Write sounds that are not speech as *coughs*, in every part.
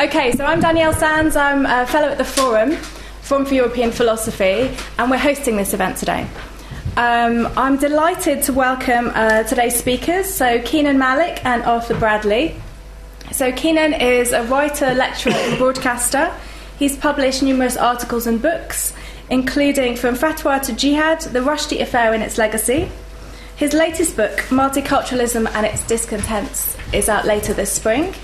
Okay, so I'm Danielle Sands. I'm a fellow at the Forum, Forum for European Philosophy, and we're hosting this event today. Um, I'm delighted to welcome uh, today's speakers, so Kenan Malik and Arthur Bradley. So, Kenan is a writer, lecturer, and broadcaster. He's published numerous articles and books, including From Fatwa to Jihad, The Rushdie Affair and Its Legacy. His latest book, Multiculturalism and Its Discontents, is out later this spring.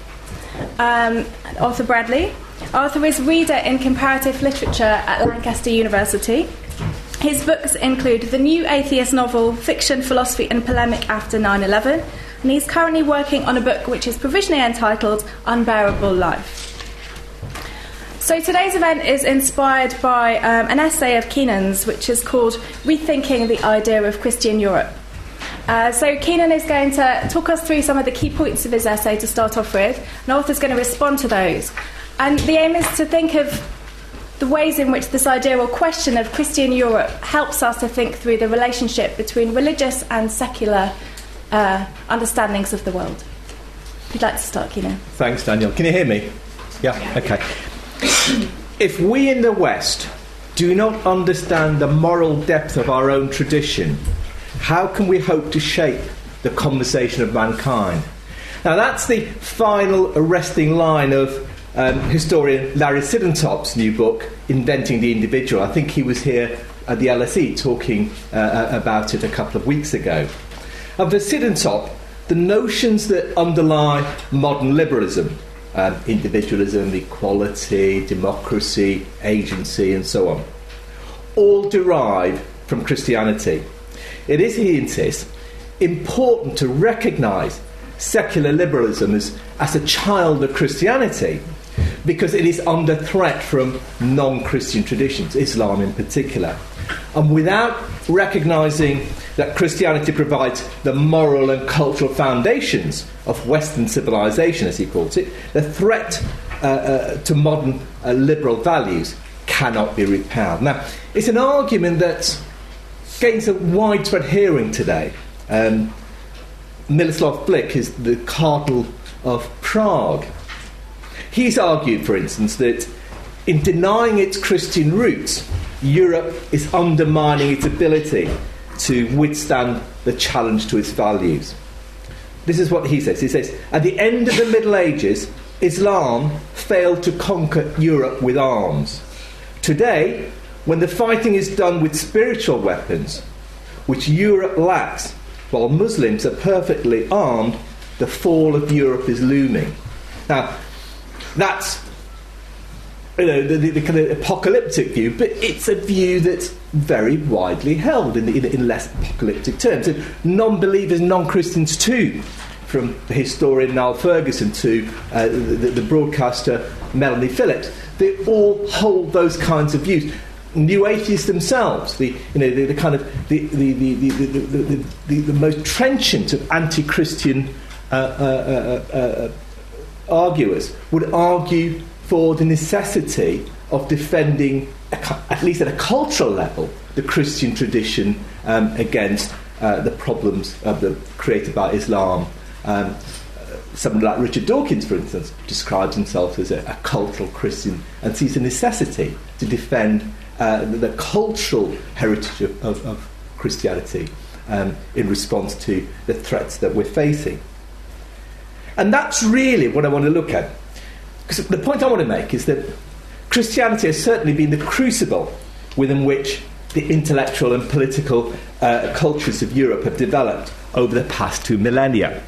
Um, Arthur Bradley. Arthur is reader in comparative literature at Lancaster University. His books include the new atheist novel Fiction, Philosophy and Polemic After 9 11, and he's currently working on a book which is provisionally entitled Unbearable Life. So today's event is inspired by um, an essay of Kenan's, which is called Rethinking the Idea of Christian Europe. Uh, so Kenan is going to talk us through some of the key points of his essay to start off with, and Arthur's going to respond to those. And the aim is to think of the ways in which this idea or question of Christian Europe helps us to think through the relationship between religious and secular uh, understandings of the world. If you'd like to start, Kenan. Thanks, Daniel. Can you hear me? Yeah, okay. if we in the West do not understand the moral depth of our own tradition, how can we hope to shape the conversation of mankind? Now, that's the final arresting line of um, historian Larry Siedentop's new book, Inventing the Individual. I think he was here at the LSE talking uh, uh, about it a couple of weeks ago. And for Siedentop, the notions that underlie modern liberalism, um, individualism, equality, democracy, agency, and so on, all derive from Christianity. It is, he insists, important to recognise secular liberalism as, as a child of Christianity because it is under threat from non Christian traditions, Islam in particular. And without recognising that Christianity provides the moral and cultural foundations of Western civilization, as he calls it, the threat uh, uh, to modern uh, liberal values cannot be repelled. Now, it's an argument that gains a widespread hearing today. Um, Miloslav Vlk is the Cardinal of Prague. He's argued, for instance, that in denying its Christian roots, Europe is undermining its ability to withstand the challenge to its values. This is what he says. He says, at the end of the Middle Ages, Islam failed to conquer Europe with arms. Today, when the fighting is done with spiritual weapons, which Europe lacks, while Muslims are perfectly armed, the fall of Europe is looming. Now, that's you know, the, the, the, kind of apocalyptic view, but it's a view that's very widely held in, in, in less apocalyptic terms. And non believers, non Christians too, from the historian Niall Ferguson to uh, the, the, broadcaster Melanie Phillips, they all hold those kinds of views. New atheists themselves, the, you know, the, the kind of the, the, the, the, the, the, the most trenchant of anti Christian uh, uh, uh, uh, arguers, would argue for the necessity of defending, at least at a cultural level, the Christian tradition um, against uh, the problems the, created by Islam. Um, someone like Richard Dawkins, for instance, describes himself as a, a cultural Christian and sees a necessity to defend uh, the, cultural heritage of, of, of Christianity um, in response to the threats that we're facing. And that's really what I want to look at. Because the point I want to make is that Christianity has certainly been the crucible within which the intellectual and political uh, cultures of Europe have developed over the past two millennia.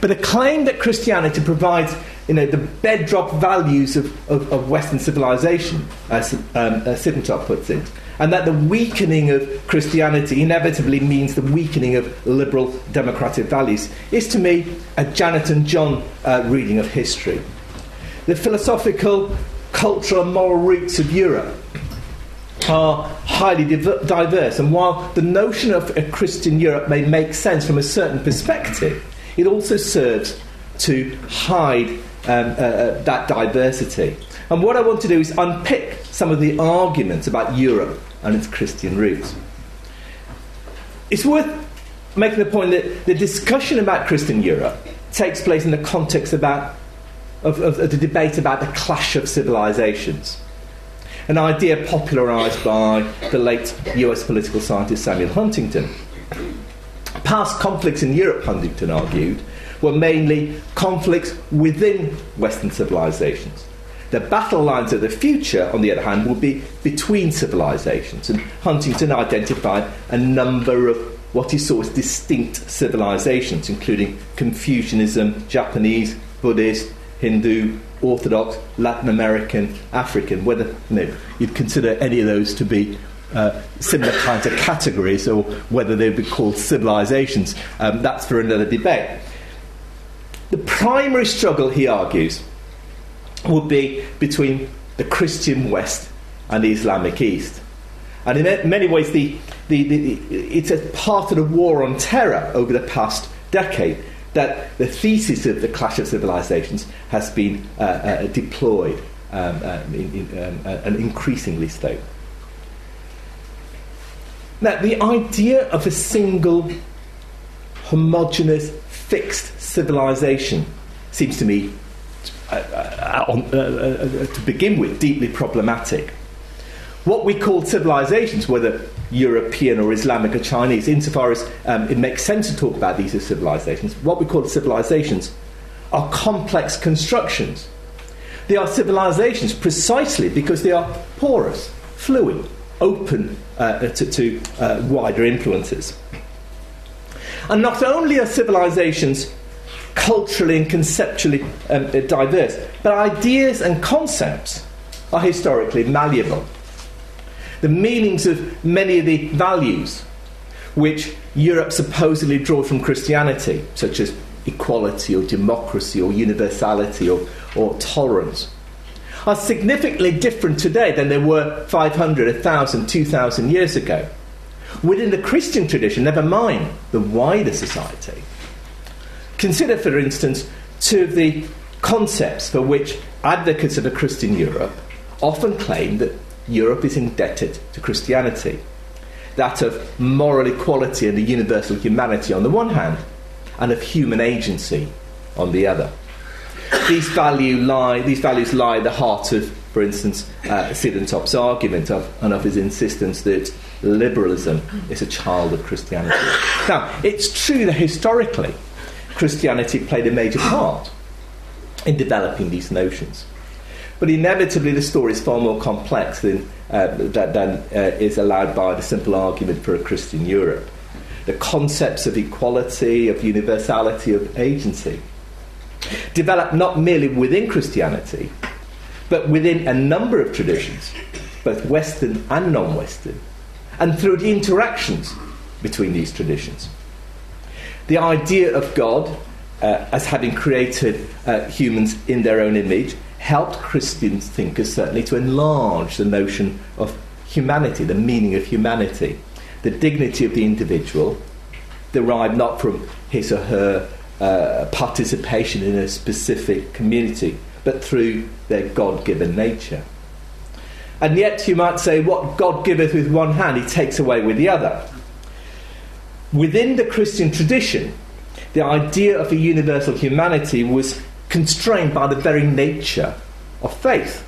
But the claim that Christianity provides you know, the bedrock values of, of, of Western civilization, as um, uh, puts it, and that the weakening of Christianity inevitably means the weakening of liberal democratic values, is to me a Janet and John uh, reading of history. The philosophical, cultural, and moral roots of Europe are highly diverse, and while the notion of a Christian Europe may make sense from a certain perspective, it also serves to hide um, uh, uh, that diversity. And what I want to do is unpick some of the arguments about Europe and its Christian roots. It's worth making the point that the discussion about Christian Europe takes place in the context about of, of, of the debate about the clash of civilizations an idea popularised by the late US political scientist Samuel Huntington. Past conflicts in Europe, Huntington argued, were mainly conflicts within Western civilizations. The battle lines of the future, on the other hand, will be between civilizations, and Huntington identified a number of what he saw as distinct civilizations, including Confucianism, Japanese, Buddhist, Hindu, Orthodox, Latin American, African, whether you know, you'd consider any of those to be uh, similar kinds of categories or whether they'd be called civilizations, um, that's for another debate. The primary struggle, he argues, would be between the Christian West and the Islamic East. And in many ways, the, the, the, it's a part of the war on terror over the past decade that the thesis of the clash of civilizations has been uh, uh, deployed um, uh, in, in, um, uh, and increasingly so. Now, the idea of a single, homogenous, fixed civilization seems to me, uh, uh, on, to begin with, deeply problematic. What we call civilizations, whether European or Islamic or Chinese, insofar as um, it makes sense to talk about these as civilizations, what we call civilizations are complex constructions. They are civilizations precisely because they are porous, fluid, open uh, to, to uh, wider influences. And not only are civilizations culturally and conceptually um, diverse, but ideas and concepts are historically malleable the meanings of many of the values which Europe supposedly draw from Christianity, such as equality or democracy or universality or, or tolerance, are significantly different today than they were 500, 1,000, 2,000 years ago. Within the Christian tradition, never mind the wider society. Consider, for instance, two of the concepts for which advocates of a Christian Europe often claim that Europe is indebted to Christianity. That of moral equality and the universal humanity on the one hand, and of human agency on the other. These, value lie, these values lie at the heart of, for instance, uh, Siedentop's argument of, and of his insistence that liberalism is a child of Christianity. Now, it's true that historically, Christianity played a major part in developing these notions. But inevitably, the story is far more complex than, uh, than, uh, is allowed by the simple argument for a Christian Europe. The concepts of equality, of universality, of agency developed not merely within Christianity, but within a number of traditions, both Western and non Western, and through the interactions between these traditions. The idea of God uh, as having created uh, humans in their own image helped Christian thinkers certainly to enlarge the notion of humanity, the meaning of humanity, the dignity of the individual, derived not from his or her uh, participation in a specific community, but through their God given nature. And yet, you might say, what God giveth with one hand, he takes away with the other. Within the Christian tradition, the idea of a universal humanity was constrained by the very nature of faith.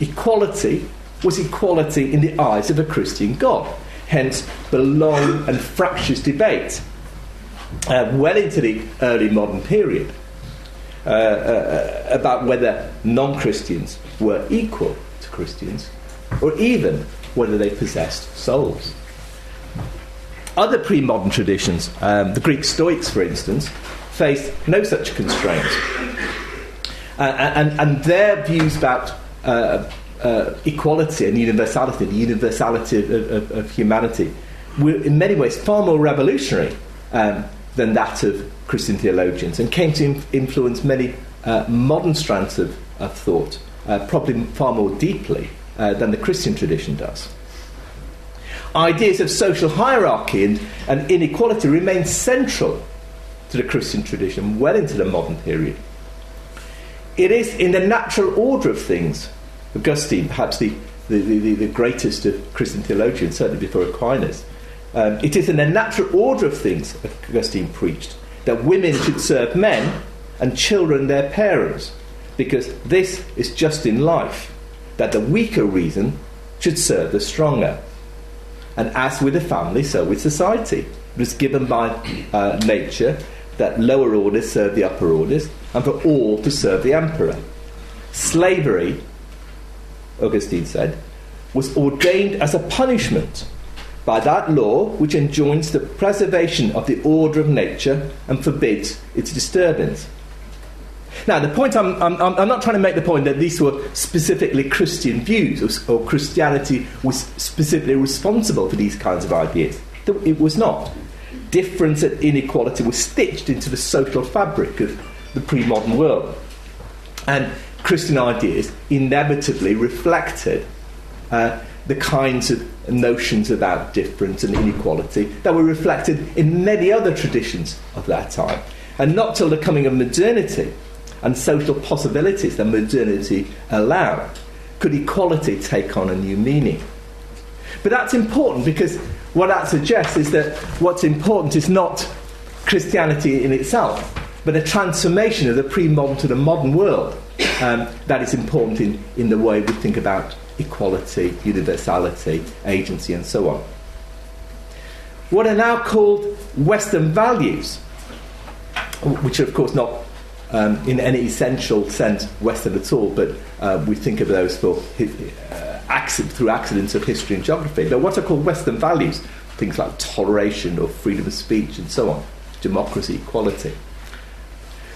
Equality was equality in the eyes of a Christian God. Hence, the long and fractious debate uh, well into the early modern period uh, uh, about whether non Christians were equal Christians or even whether they possessed souls. Other pre modern traditions, um, the Greek Stoics, for instance, faced no such constraints. Uh, and, and their views about uh, uh, equality and universality, the universality of, of, of, humanity, were in many ways far more revolutionary um, than that of Christian theologians and came to influence many uh, modern strands of, of thought, uh, probably far more deeply uh, than the Christian tradition does. Ideas of social hierarchy and, and inequality remain central to the Christian tradition well into the modern period. It is in the natural order of things. Augustine, perhaps the, the, the, the greatest of Christian theologians, certainly before Aquinas, um, it is in the natural order of things, Augustine preached, that women should serve men and children their parents, because this is just in life that the weaker reason should serve the stronger. And as with the family, so with society. It was given by uh, nature that lower orders serve the upper orders, and for all to serve the emperor. Slavery, Augustine said, was ordained as a punishment by that law which enjoins the preservation of the order of nature and forbids its disturbance. Now, the point I'm, I'm, I'm not trying to make the point that these were specifically Christian views or, or Christianity was specifically responsible for these kinds of ideas. It was not. Difference and inequality was stitched into the social fabric of the pre modern world. And Christian ideas inevitably reflected uh, the kinds of notions about difference and inequality that were reflected in many other traditions of that time. And not till the coming of modernity and social possibilities that modernity allowed could equality take on a new meaning. But that's important because what that suggests is that what's important is not Christianity in itself, but a transformation of the pre modern to the modern world um, that is important in, in the way we think about equality, universality, agency, and so on. What are now called Western values, which are, of course, not um, in any essential sense Western at all, but uh, we think of those for uh, accident, through accidents of history and geography. But what are called Western values, things like toleration or freedom of speech and so on, democracy, equality.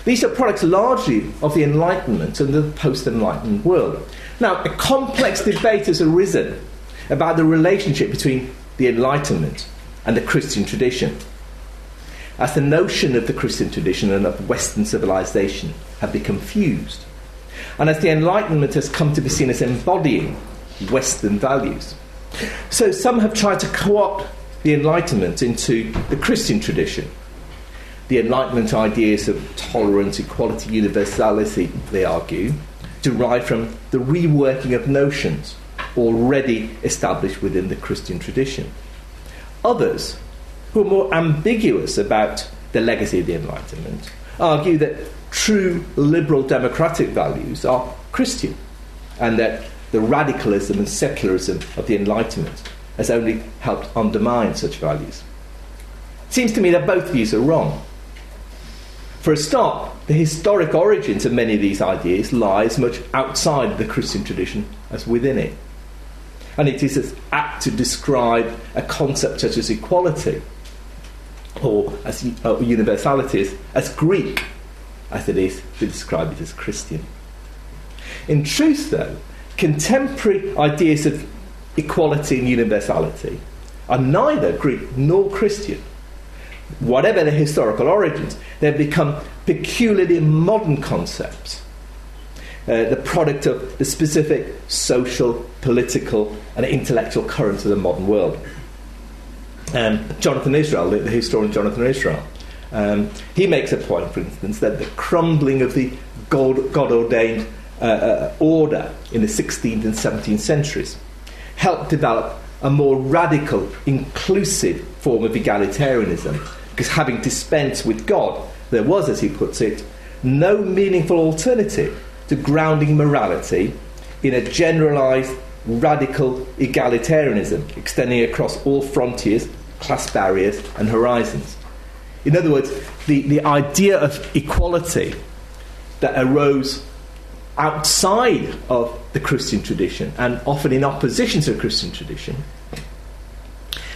These are products largely of the Enlightenment and the post Enlightenment world. Now, a complex debate has arisen about the relationship between the Enlightenment and the Christian tradition as the notion of the Christian tradition and of Western civilization have become fused, and as the Enlightenment has come to be seen as embodying Western values. So some have tried to co opt the Enlightenment into the Christian tradition. The Enlightenment ideas of tolerance, equality, universality, they argue, derive from the reworking of notions already established within the Christian tradition. Others who are more ambiguous about the legacy of the Enlightenment argue that true liberal democratic values are Christian and that the radicalism and secularism of the Enlightenment has only helped undermine such values. It seems to me that both views are wrong. For a start, the historic origins of many of these ideas lie as much outside the Christian tradition as within it. And it is as apt to describe a concept such as equality or as uh, universalities as Greek as it is to describe it as Christian. In truth, though, contemporary ideas of equality and universality are neither Greek nor Christian. Whatever their historical origins, they've become peculiarly modern concepts, uh, the product of the specific social, political, and intellectual currents of the modern world um, Jonathan Israel, the, the, historian Jonathan Israel, um, he makes a point, for instance, that the crumbling of the God, God ordained uh, uh, order in the 16th and 17th centuries helped develop a more radical, inclusive form of egalitarianism, because having dispensed with God, there was, as he puts it, no meaningful alternative to grounding morality in a generalized radical egalitarianism extending across all frontiers class barriers, and horizons. In other words, the, the idea of equality that arose outside of the Christian tradition and often in opposition to the Christian tradition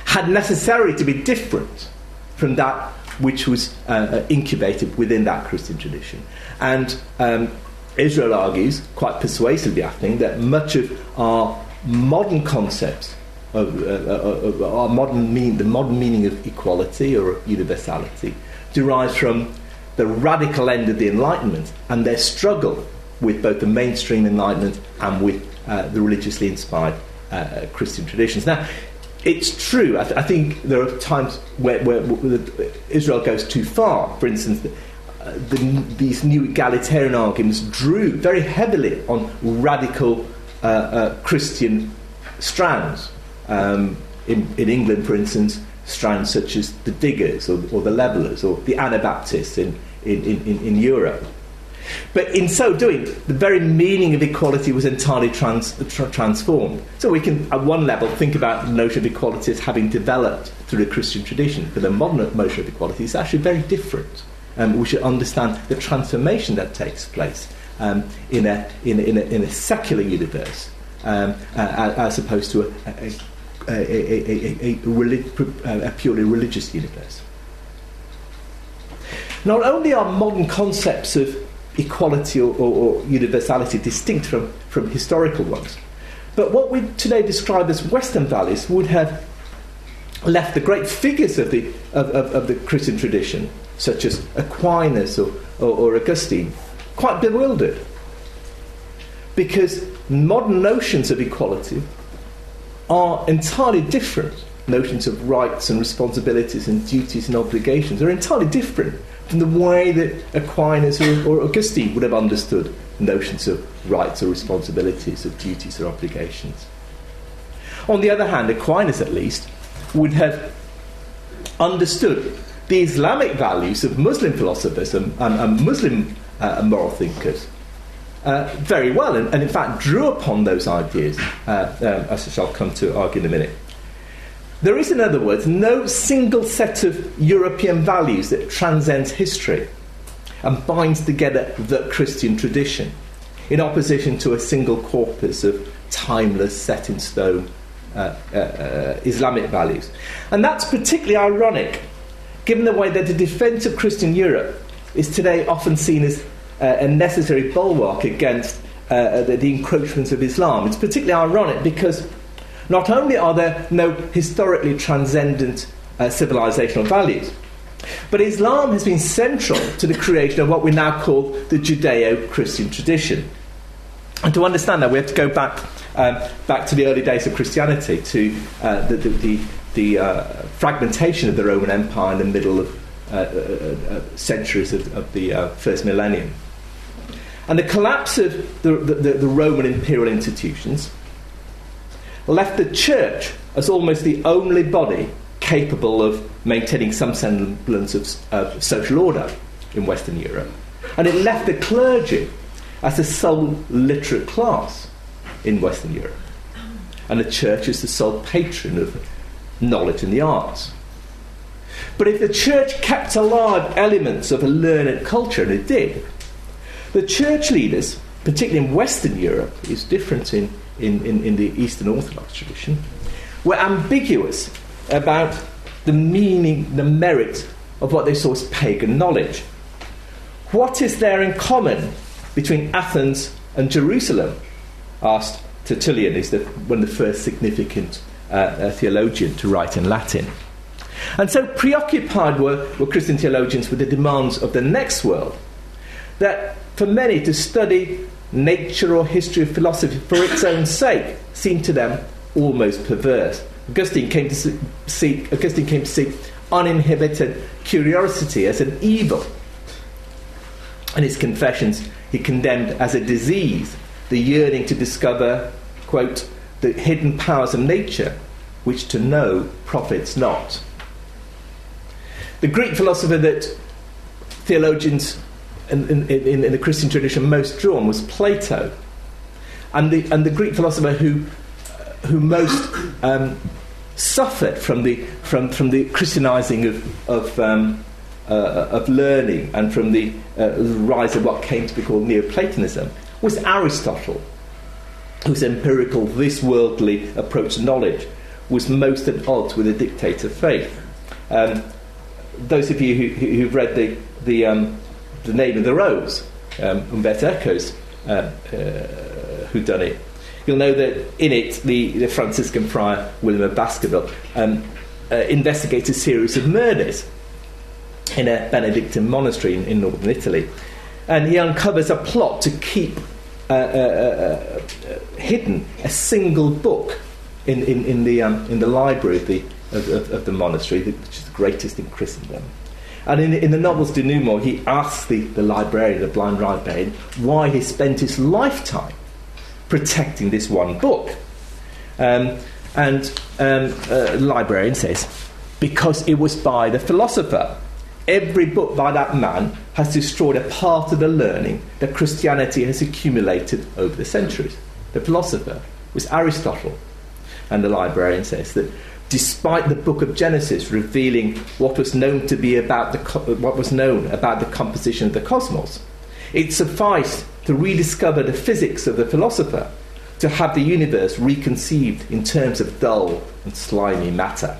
had necessarily to be different from that which was uh, uh incubated within that Christian tradition. And um, Israel argues, quite persuasively, I think, that much of our modern concepts of, uh, uh, our modern mean, the modern meaning of equality or universality derives from the radical end of the Enlightenment and their struggle with both the mainstream Enlightenment and with uh, the religiously inspired uh, Christian traditions. Now, it's true. I, th- I, think there are times where, where, where, Israel goes too far. For instance, uh, the, these new egalitarian arguments drew very heavily on radical uh, uh, Christian strands. Um, in, in, England, for instance, strands such as the diggers or, or the levellers or the Anabaptists in, in, in, in Europe. But in so doing, the very meaning of equality was entirely trans- tra- transformed. So we can, at one level, think about the notion of equality as having developed through the Christian tradition, but the modern notion of equality is actually very different. Um, we should understand the transformation that takes place um, in, a, in, a, in, a, in, a, secular universe um, uh, as opposed to a, a, a, purely religious universe. Not only are modern concepts of equality or, or, or universality distinct from, from historical ones, but what we today describe as Western values would have left the great figures of the, of, of, of the Christian tradition, such as Aquinas or, or, or Augustine, quite bewildered. Because modern notions of equality are entirely different. Notions of rights and responsibilities and duties and obligations are entirely different from the way that Aquinas or, or Augustine would have understood notions of rights or responsibilities, of duties or obligations. On the other hand, Aquinas at least would have understood the Islamic values of Muslim philosophers and, and, and Muslim uh, moral thinkers uh, very well, and, and, in fact drew upon those ideas, uh, um, as I shall come to argue in a minute. There is, in other words, no single set of European values that transcends history and binds together the Christian tradition, in opposition to a single corpus of timeless, set in stone uh, uh, uh, Islamic values. And that's particularly ironic, given the way that the defence of Christian Europe is today often seen as uh, a necessary bulwark against uh, the, the encroachments of Islam. It's particularly ironic because not only are there no historically transcendent uh, civilizational values, but Islam has been central to the creation of what we now call the Judeo Christian tradition. And to understand that, we have to go back, um, back to the early days of Christianity, to uh, the, the, the, the uh, fragmentation of the Roman Empire in the middle of uh, uh, uh centuries of, of the first millennium. And the collapse of the, the, the Roman imperial institutions left the church as almost the only body capable of maintaining some semblance of, of social order in Western Europe. And it left the clergy as the sole literate class in Western Europe. And the church is the sole patron of knowledge and the arts. But if the church kept alive elements of a learned culture, and it did, the church leaders, particularly in Western Europe, is different in in, in, in the Eastern Orthodox tradition, were ambiguous about the meaning, the merit of what they saw as pagan knowledge. What is there in common between Athens and Jerusalem? asked Tertullian, is one of the first significant uh, uh, theologian to write in Latin. And so preoccupied were, were Christian theologians with the demands of the next world that for many to study nature or history of philosophy for its own sake seemed to them almost perverse. Augustine came to seek, Augustine came to seek uninhibited curiosity as an evil. In his confessions, he condemned as a disease the yearning to discover, quote, the hidden powers of nature, which to know profits not. The Greek philosopher that theologians in, in, in, in the Christian tradition most drawn was Plato. And the, and the Greek philosopher who, who most um, suffered from the, from, from the Christianizing of, of, um, uh, of learning and from the uh, rise of what came to be called Neoplatonism was Aristotle, whose empirical, this worldly approach to knowledge was most at odds with the dictate of faith. Um, those of you who, who've read the, the um, the name of the rose, um, Umberto Eco's uh, uh, who done it. You'll know that in it, the, the Franciscan friar William of Baskerville um, uh, investigates a series of murders in a Benedictine monastery in, in northern Italy. And he uncovers a plot to keep uh, uh, uh, hidden a single book in, in, in, the, um, in the library of the, of, of, of the monastery, which is the greatest in Christendom. And in, in the Novels Denouement, he asks the, the librarian, the blind librarian, why he spent his lifetime protecting this one book. Um, and um, uh, the librarian says, because it was by the philosopher every book by that man has destroyed a part of the learning that Christianity has accumulated over the centuries. The philosopher was Aristotle. And the librarian says that despite the book of Genesis revealing what was known to be about the what was known about the composition of the cosmos, it sufficed to rediscover the physics of the philosopher to have the universe reconceived in terms of dull and slimy matter.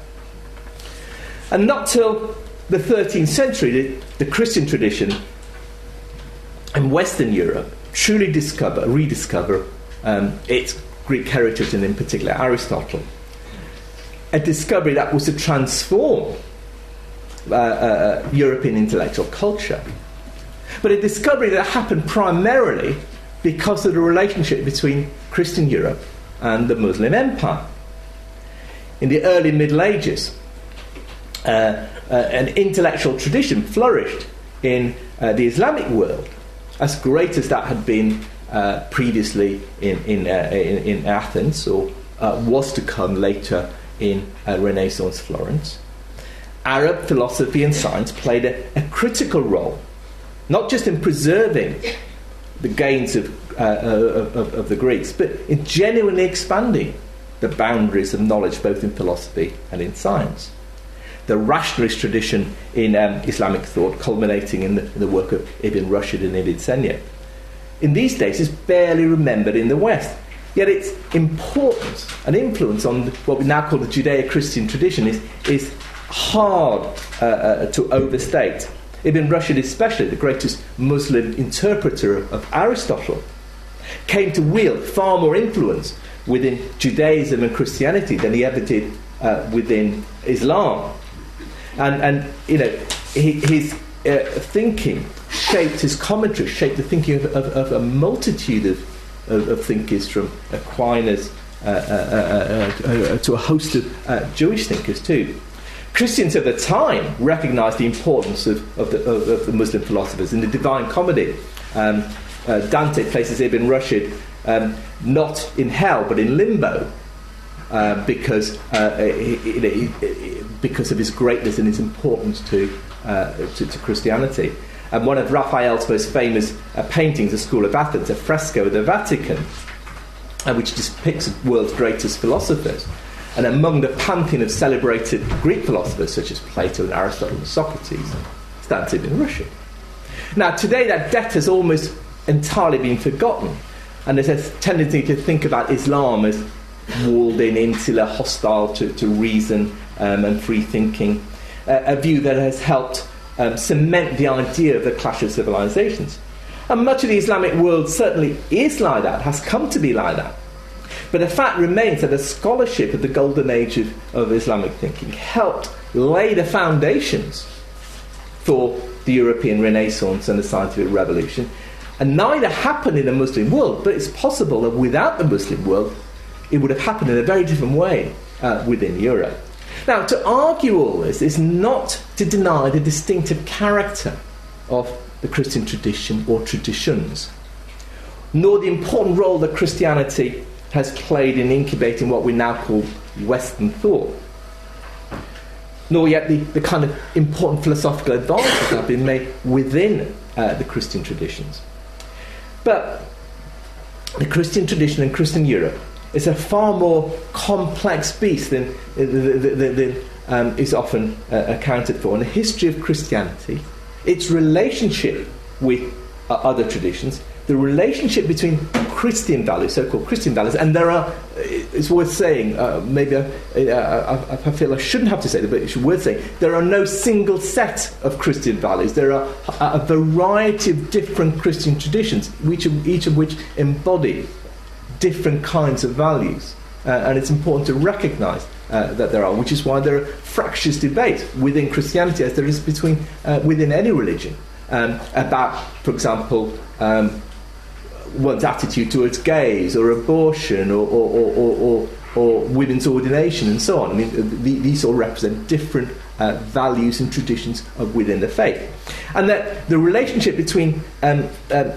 And not till the 13th century did the Christian tradition in Western Europe truly discover, rediscover um, its Greek heritage and in particular Aristotle. A discovery that was to transform uh, uh, European intellectual culture. But a discovery that happened primarily because of the relationship between Christian Europe and the Muslim Empire. In the early Middle Ages, uh, uh, an intellectual tradition flourished in uh, the Islamic world, as great as that had been uh, previously in, in, uh, in, in, Athens, or uh, was to come later in Renaissance Florence. Arab philosophy and science played a, a, critical role, not just in preserving the gains of, of, of, of the Greeks, but in genuinely expanding the boundaries of knowledge both in philosophy and in science the rationalist tradition in um, Islamic thought, culminating in the, in the, work of Ibn Rushd and Ibn Taymiyyah. In these days, is barely remembered in the West. Yet its importance and influence on what we now call the Judeo Christian tradition is, is hard uh, uh, to overstate. Ibn Rushd, especially the greatest Muslim interpreter of Aristotle, came to wield far more influence within Judaism and Christianity than he ever did uh, within Islam. And, and you know, his uh, thinking shaped his commentary, shaped the thinking of, of, of a multitude of, of, of, thinkers from Aquinas uh, uh, uh, uh to a host of uh, Jewish thinkers too. Christians at the time recognized the importance of, of, the, of, the Muslim philosophers. In the Divine Comedy, um, Dante places Ibn Rushd um, not in hell but in limbo because he, he, he, because of his greatness and his importance to, uh, to, to, Christianity. And one of Raphael's most famous uh, paintings, The School of Athens, a fresco of the Vatican, uh, which depicts the world's greatest philosophers. And among the pantheon of celebrated Greek philosophers such as Plato and Aristotle and Socrates stands Ibn Rushd. Now, today that debt has almost entirely been forgotten, and there's a tendency to think about Islam as walled in, insular, hostile to, to reason um, and free thinking, uh, a view that has helped um, cement the idea of the clash of civilizations. And much of the Islamic world certainly is like that, has come to be like that. But the fact remains that the scholarship of the golden age of, of Islamic thinking helped lay the foundations for the European Renaissance and the scientific revolution. And neither happened in the Muslim world, but it's possible that without the Muslim world, it would have happened in a very different way uh, within Europe. Now, to argue all this is not to deny the distinctive character of the Christian tradition or traditions, nor the important role that Christianity has played in incubating what we now call Western thought, nor yet the, the kind of important philosophical advances that have been made within uh, the Christian traditions. But the Christian tradition in Christian Europe is a far more complex beast than, than, than, than um, is often uh, accounted for. In the history of Christianity, its relationship with uh, other traditions, the relationship between Christian values, so-called Christian values, and there are, it's worth saying, uh, maybe I, I, I, feel I shouldn't have to say this, but it's worth saying, there are no single set of Christian values. There are a, a variety of different Christian traditions, each of, each of which embody different kinds of values. Uh, and it's important to recognize uh, that there are, which is why there are fractious debates within Christianity, as there is between uh, within any religion, um, about, for example, um, one's attitude towards gays or abortion or, or, or, or, or women's ordination and so on. I mean, these all represent different uh, values and traditions of within the faith. And that the relationship between um, uh,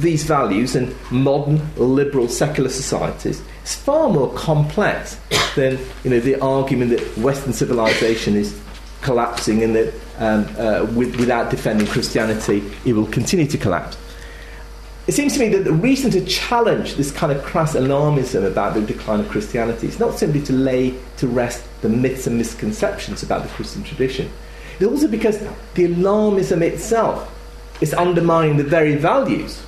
these values and modern liberal secular societies is far more complex than you know, the argument that Western civilization is collapsing and that um, uh, with, without defending Christianity, it will continue to collapse. It seems to me that the reason to challenge this kind of crass alarmism about the decline of Christianity is not simply to lay to rest the myths and misconceptions about the Christian tradition. Also because the alarmism itself is undermining the very values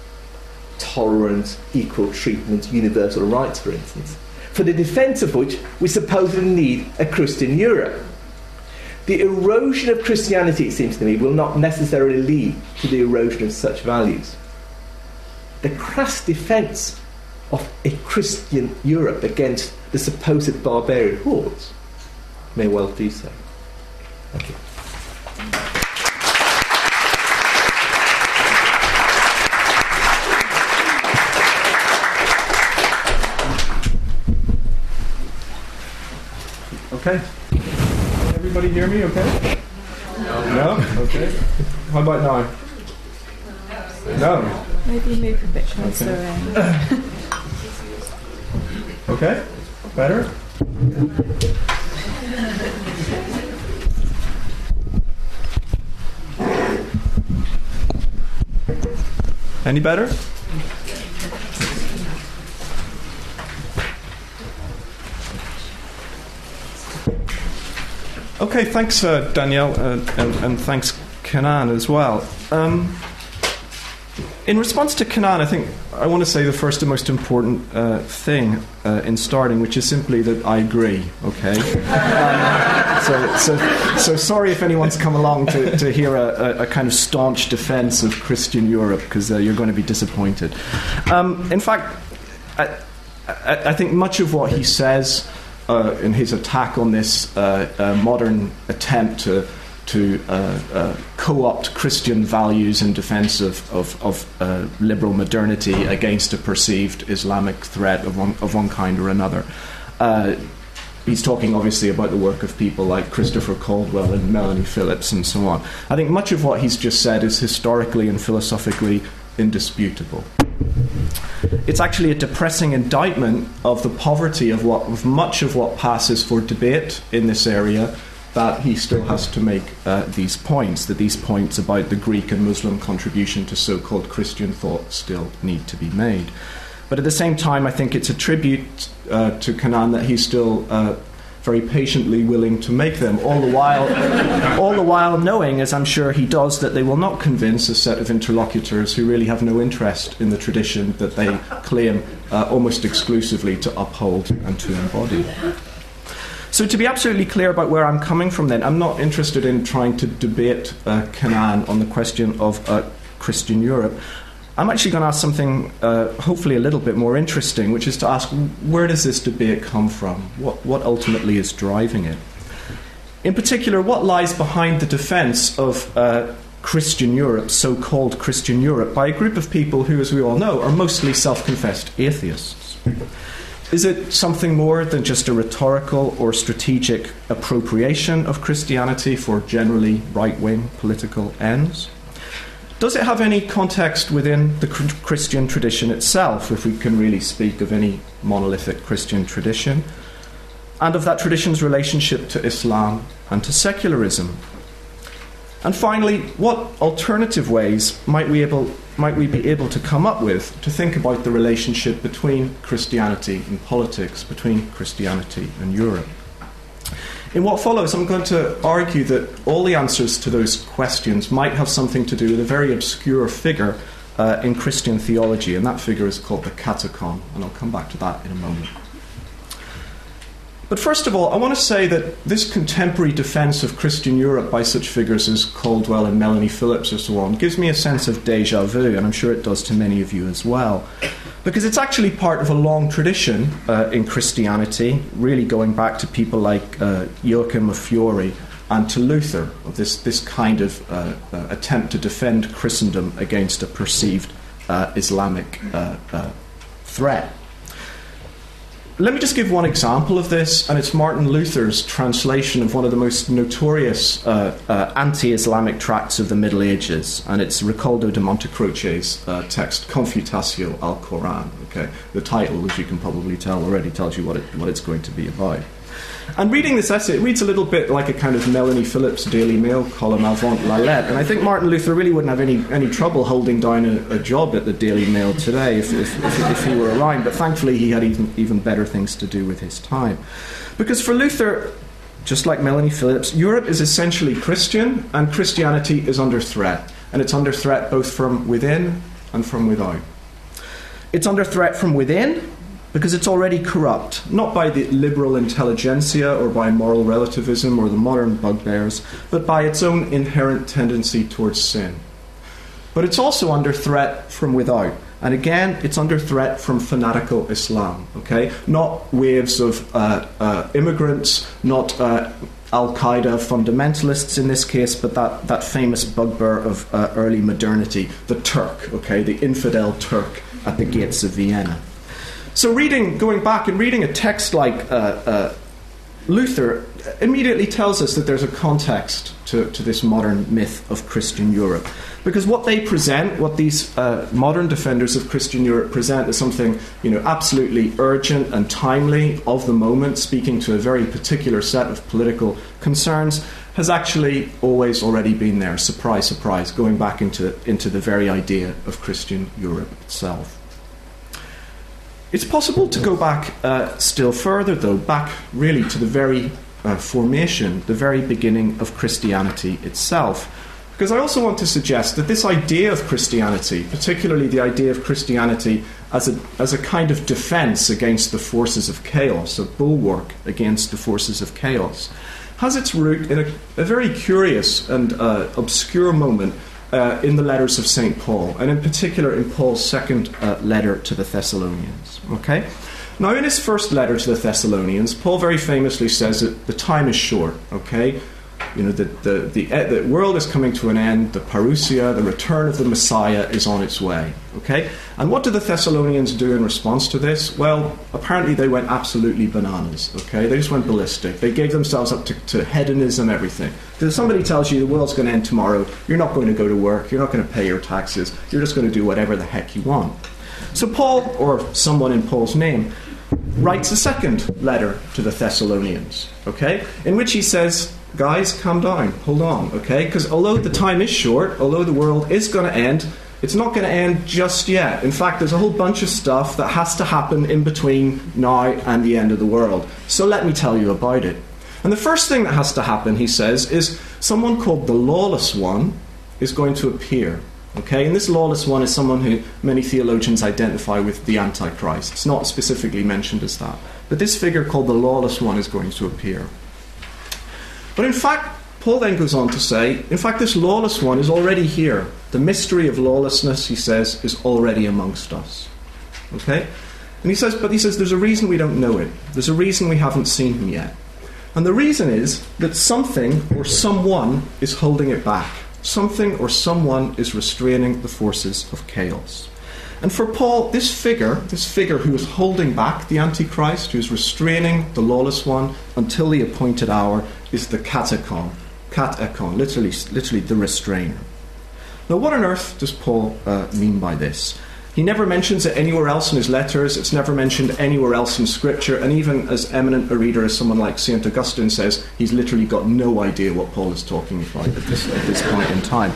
tolerance, equal treatment, universal rights, for instance, for the defence of which we supposedly need a Christian Europe. The erosion of Christianity, it seems to me, will not necessarily lead to the erosion of such values. The crass defence of a Christian Europe against the supposed barbarian hordes may well do so. Thank you. Okay. Can everybody hear me okay? No. No? Okay. How about now? No. Maybe move a bit closer Okay. in. *laughs* Okay? Better? Any better? Okay, thanks, uh, Danielle, uh, and, and thanks, Kenan, as well. Um, in response to Kenan, I think I want to say the first and most important uh, thing uh, in starting, which is simply that I agree. Okay. *laughs* Um, so, so, so sorry if anyone's come along to, to hear a, a, kind of staunch defence of Christian Europe, because uh, you're going to be disappointed. Um, in fact, I, I, I think much of what he says uh, in his attack on this uh, uh, modern attempt to to uh, uh, co-opt Christian values in defense of, of, of liberal modernity against a perceived Islamic threat of one, of one kind or another. He's talking obviously about the work of people like Christopher Caldwell and Melanie Phillips and so on. I think much of what he's just said is historically and philosophically indisputable. It's actually a depressing indictment of the poverty of what of much of what passes for debate in this area that he still has to make uh, these points, that these points about the Greek and Muslim contribution to so called Christian thought still need to be made. But at the same time, I think it's a tribute uh, to Kenan that he's still uh, very patiently willing to make them, all the while, all the while knowing, as I'm sure he does, that they will not convince a set of interlocutors who really have no interest in the tradition that they claim uh, almost exclusively to uphold and to embody. So, to be absolutely clear about where I'm coming from, then, I'm not interested in trying to debate uh, Kenan on the question of uh, Christian Europe. I'm actually going to ask something uh, hopefully a little bit more interesting, which is to ask where does this debate come from? What, what ultimately is driving it? In particular, what lies behind the defense of uh, Christian Europe, so called Christian Europe, by a group of people who, as we all know, are mostly self confessed atheists? Is it something more than just a rhetorical or strategic appropriation of Christianity for generally right wing political ends? Does it have any context within the Christian tradition itself, if we can really speak of any monolithic Christian tradition, and of that tradition's relationship to Islam and to secularism? And finally, what alternative ways might we, able, might we be able to come up with to think about the relationship between Christianity and politics, between Christianity and Europe? In what follows, I'm going to argue that all the answers to those questions might have something to do with a very obscure figure uh, in Christian theology, and that figure is called the katechon, and I'll come back to that in a moment. But first of all, I want to say that this contemporary defense of Christian Europe by such figures as Caldwell and Melanie Phillips and so on gives me a sense of deja vu, and I'm sure it does to many of you as well. Because it's actually part of a long tradition uh, in Christianity, really going back to people like uh, Joachim of Fiore and to Luther, of this, this kind of uh, uh attempt to defend Christendom against a perceived uh, Islamic uh, threat. Let me just give one example of this, and it's Martin Luther's translation of one of the most notorious uh, uh, anti Islamic tracts of the Middle Ages, and it's Ricoldo de Montecroce's uh, text, Confutatio al Koran. Okay? The title, as you can probably tell already, tells you what, it, what it's going to be about. And reading this essay, it reads a little bit like a kind of Melanie Phillips Daily Mail column avant la lettre. And I think Martin Luther really wouldn't have any, any trouble holding down a, a job at the Daily Mail today if, if, if, if, he were around. But thankfully, he had even, even better things to do with his time. Because for Luther, just like Melanie Phillips, Europe is essentially Christian, and Christianity is under threat. And it's under threat both from within and from without. It's under threat from within because it's already corrupt, not by the liberal intelligentsia or by moral relativism or the modern bugbears, but by its own inherent tendency towards sin. But it's also under threat from without. And again, it's under threat from fanatical Islam, okay? Not waves of uh, uh, immigrants, not uh, Al Qaeda fundamentalists in this case, but that, that famous bugbear of uh, early modernity, the Turk, okay? The infidel Turk at the gates of Vienna. So, reading, going back and reading a text like uh, uh, Luther immediately tells us that there's a context to, to this modern myth of Christian Europe. Because what they present, what these uh, modern defenders of Christian Europe present, is something you know, absolutely urgent and timely of the moment, speaking to a very particular set of political concerns, has actually always already been there. Surprise, surprise, going back into, into the very idea of Christian Europe itself. It's possible to go back uh, still further, though, back really to the very uh, formation, the very beginning of Christianity itself. Because I also want to suggest that this idea of Christianity, particularly the idea of Christianity as a, as a kind of defense against the forces of chaos, a bulwark against the forces of chaos, has its root in a, a very curious and uh, obscure moment uh, in the letters of St. Paul, and in particular in Paul's second uh, letter to the Thessalonians. Okay? Now, in his first letter to the Thessalonians, Paul very famously says that the time is short, okay? You know, the, the, the, eh, the world is coming to an end, the parousia, the return of the Messiah is on its way. Okay? And what did the Thessalonians do in response to this? Well, apparently they went absolutely bananas. Okay? They just went ballistic. They gave themselves up to, to hedonism, everything. If somebody tells you the world's going to end tomorrow, you're not going to go to work, you're not going to pay your taxes, you're just going to do whatever the heck you want. So Paul, or someone in Paul's name, writes a second letter to the Thessalonians, okay, in which he says, guys, calm down, hold on, okay? Because although the time is short, although the world is going to end, it's not going to end just yet. In fact, there's a whole bunch of stuff that has to happen in between now and the end of the world. So let me tell you about it. And the first thing that has to happen, he says, is someone called the lawless one is going to appear. Okay, and this lawless one is someone who many theologians identify with the Antichrist. It's not specifically mentioned as that. But this figure called the lawless one is going to appear. But in fact, Paul then goes on to say, in fact, this lawless one is already here. The mystery of lawlessness, he says, is already amongst us. Okay? And he says, but he says, there's a reason we don't know it. There's a reason we haven't seen him yet. And the reason is that something or someone is holding it back. Something or someone is restraining the forces of chaos. And for Paul, this figure, this figure who is holding back the Antichrist, who is restraining the lawless one until the appointed hour, is the katechon. Katechon, literally, literally the restrainer. Now, what on earth does Paul uh, mean by this? He never mentions it anywhere else in his letters, it's never mentioned anywhere else in Scripture, and even as eminent a reader as someone like St. Augustine says, he's literally got no idea what Paul is talking about at this, at this point in time.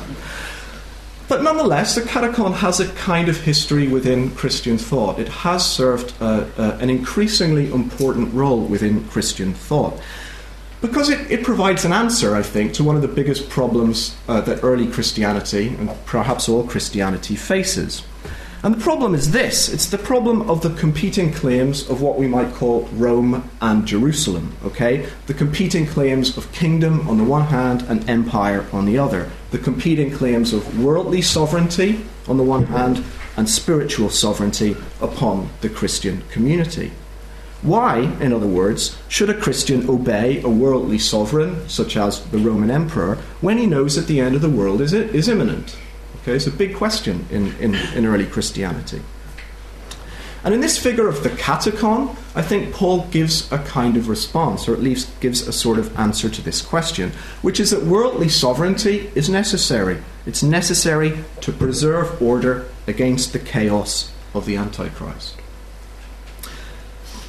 But nonetheless, the katechon has a kind of history within Christian thought. It has served uh, uh, an increasingly important role within Christian thought. Because it, it, provides an answer, I think, to one of the biggest problems uh, that early Christianity, and perhaps all Christianity, faces. And the problem is this it's the problem of the competing claims of what we might call Rome and Jerusalem, okay? The competing claims of kingdom on the one hand and empire on the other. The competing claims of worldly sovereignty on the one hand and spiritual sovereignty upon the Christian community. Why, in other words, should a Christian obey a worldly sovereign, such as the Roman emperor, when he knows that the end of the world is, is imminent? Okay, it's a big question in, in, in early Christianity. And in this figure of the katechon, I think Paul gives a kind of response, or at least gives a sort of answer to this question, which is that worldly sovereignty is necessary. It's necessary to preserve order against the chaos of the Antichrist.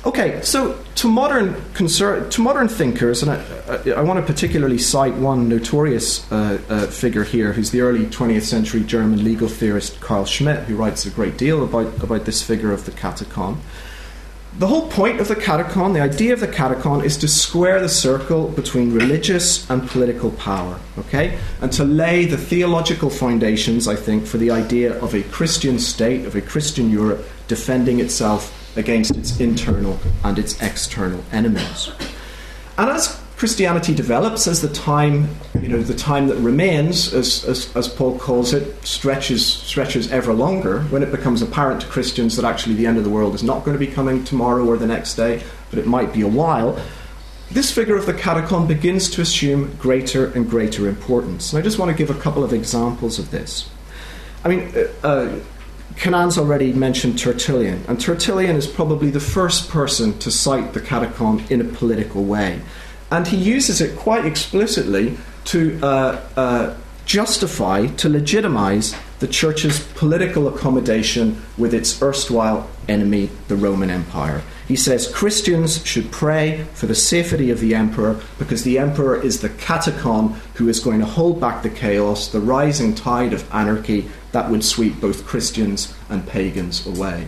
Okay, so to modern conser- to modern thinkers, and I, I, I, want to particularly cite one notorious uh, uh, figure here, who's the early 20th century German legal theorist Carl Schmitt, who writes a great deal about, about this figure of the katechon. The whole point of the katechon, the idea of the katechon, is to square the circle between religious and political power, okay? And to lay the theological foundations, I think, for the idea of a Christian state, of a Christian Europe defending itself against its internal and its external enemies. And as Christianity develops, as the time, you know, the time that remains, as, as, as, Paul calls it, stretches, stretches ever longer, when it becomes apparent to Christians that actually the end of the world is not going to be coming tomorrow or the next day, but it might be a while, this figure of the katechon begins to assume greater and greater importance. And I just want to give a couple of examples of this. I mean, uh, uh Kenan's already mentioned Tertullian, and Tertullian is probably the first person to cite the katechon in a political way. And he uses it quite explicitly to uh, uh, justify, to legitimize the church's political accommodation with its erstwhile enemy, the Roman Empire. He says Christians should pray for the safety of the emperor because the emperor is the katechon who is going to hold back the chaos, the rising tide of anarchy that would sweep both Christians and pagans away.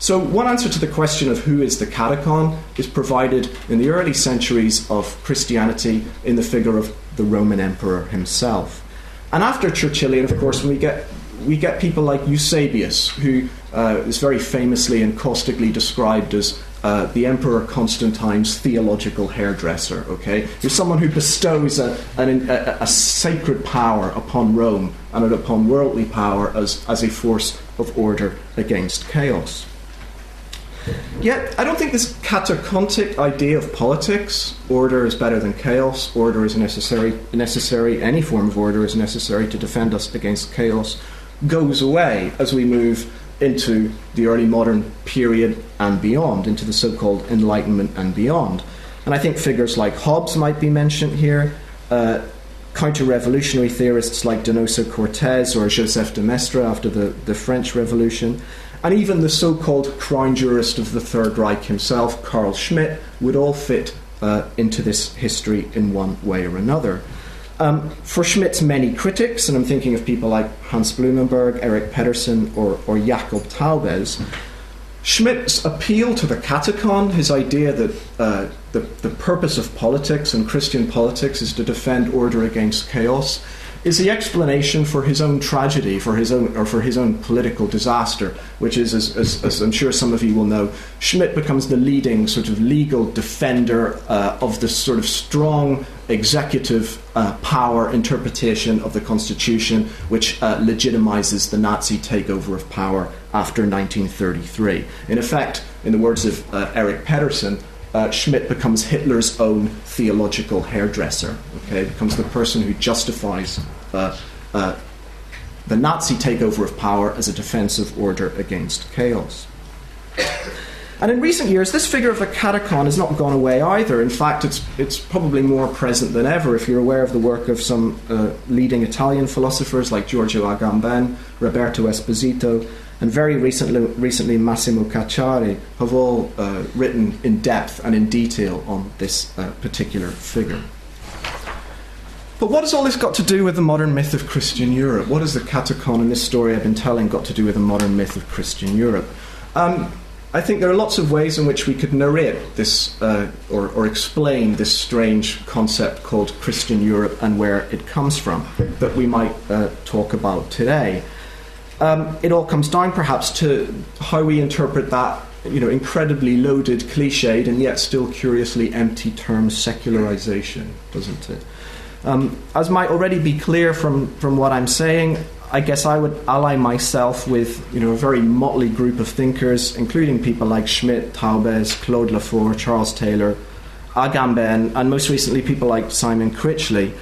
So, one answer to the question of who is the katechon is provided in the early centuries of Christianity in the figure of the Roman emperor himself. And after Tertullian, of course, we get we get people like Eusebius, who uh, is very famously and caustically described as uh, the Emperor Constantine's theological hairdresser. Okay, he's someone who bestows a, an, a, a, sacred power upon Rome and upon worldly power as, as a force of order against chaos. Yet, I don't think this katechontic idea of politics, order is better than chaos, order is necessary, necessary, any form of order is necessary to defend us against chaos, goes away as we move into the early modern period and beyond, into the so called Enlightenment and beyond. And I think figures like Hobbes might be mentioned here, uh, counter revolutionary theorists like Donoso Cortes or Joseph de Maistre after the, the French Revolution, and even the so called crown jurist of the Third Reich himself, Carl Schmitt, would all fit uh, into this history in one way or another. Um, for Schmitt's many critics, and I'm thinking of people like Hans Blumenberg, Erik Peterson, or, or Jakob Taubes, Schmitt's appeal to the katechon, his idea that uh, the, the purpose of politics and Christian politics is to defend order against chaos, is the explanation for his own tragedy, for his own or for his own political disaster, which is, as, as, as I'm sure some of you will know, Schmitt becomes the leading sort of legal defender uh, of this sort of strong executive uh, power interpretation of the Constitution, which uh, legitimizes the Nazi takeover of power after 1933. In effect, in the words of uh, Erik Peterson, uh, Schmitt becomes Hitler's own theological hairdresser. Okay, becomes the person who justifies uh, uh, the Nazi takeover of power as a defensive order against chaos. And in recent years, this figure of the katechon has not gone away either. In fact, it's, it's probably more present than ever if you're aware of the work of some uh, leading Italian philosophers like Giorgio Agamben, Roberto Esposito, and very recently, recently Massimo Cacciari have all uh, written in depth and in detail on this uh, particular figure. But what has all this got to do with the modern myth of Christian Europe? What has the katechon in this story I've been telling got to do with the modern myth of Christian Europe? Um, I think there are lots of ways in which we could narrate this uh, or, or, explain this strange concept called Christian Europe and where it comes from that we might uh, talk about today. Um, it all comes down perhaps to how we interpret that you know, incredibly loaded, cliched, and yet still curiously empty term secularization, doesn't it? Um, as might already be clear from, from what I'm saying, I guess I would ally myself with you know, a very motley group of thinkers, including people like Schmitt, Taubes, Claude Lefort, Charles Taylor, Agamben, and most recently people like Simon Critchley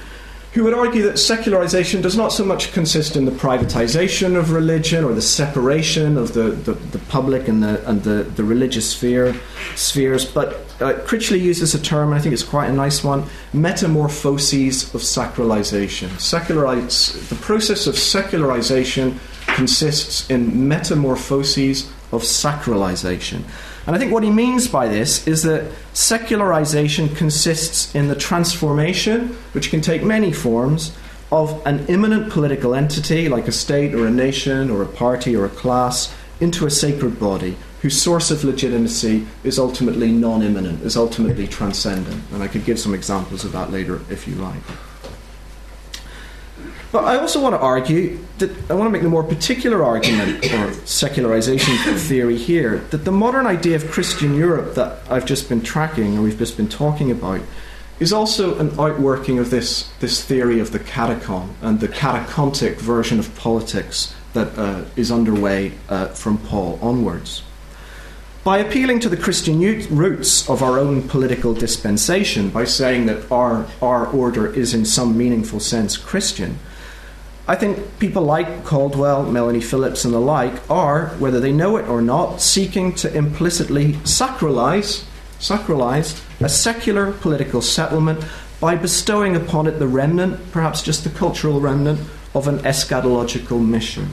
who would argue that secularization does not so much consist in the privatization of religion or the separation of the, the, the public and the, and the, the religious sphere, spheres, but uh, Critchley uses a term, I think it's quite a nice one metamorphoses of sacralization. Secularize, the process of secularization consists in metamorphoses of sacralization. And I think what he means by this is that secularization consists in the transformation, which can take many forms, of an immanent political entity like a state or a nation or a party or a class into a sacred body whose source of legitimacy is ultimately non immanent, is ultimately transcendent. And I could give some examples of that later if you like. But I also want to argue that I want to make the more particular argument or secularization theory here that the modern idea of Christian Europe that I've just been tracking or we've just been talking about is also an outworking of this, this theory of the katechon and the katechontic version of politics that uh, is underway uh, from Paul onwards. By appealing to the Christian roots of our own political dispensation, by saying that our, our order is in some meaningful sense Christian, I think people like Caldwell, Melanie Phillips, and the like are, whether they know it or not, seeking to implicitly sacralize, sacralize a secular political settlement by bestowing upon it the remnant, perhaps just the cultural remnant, of an eschatological mission.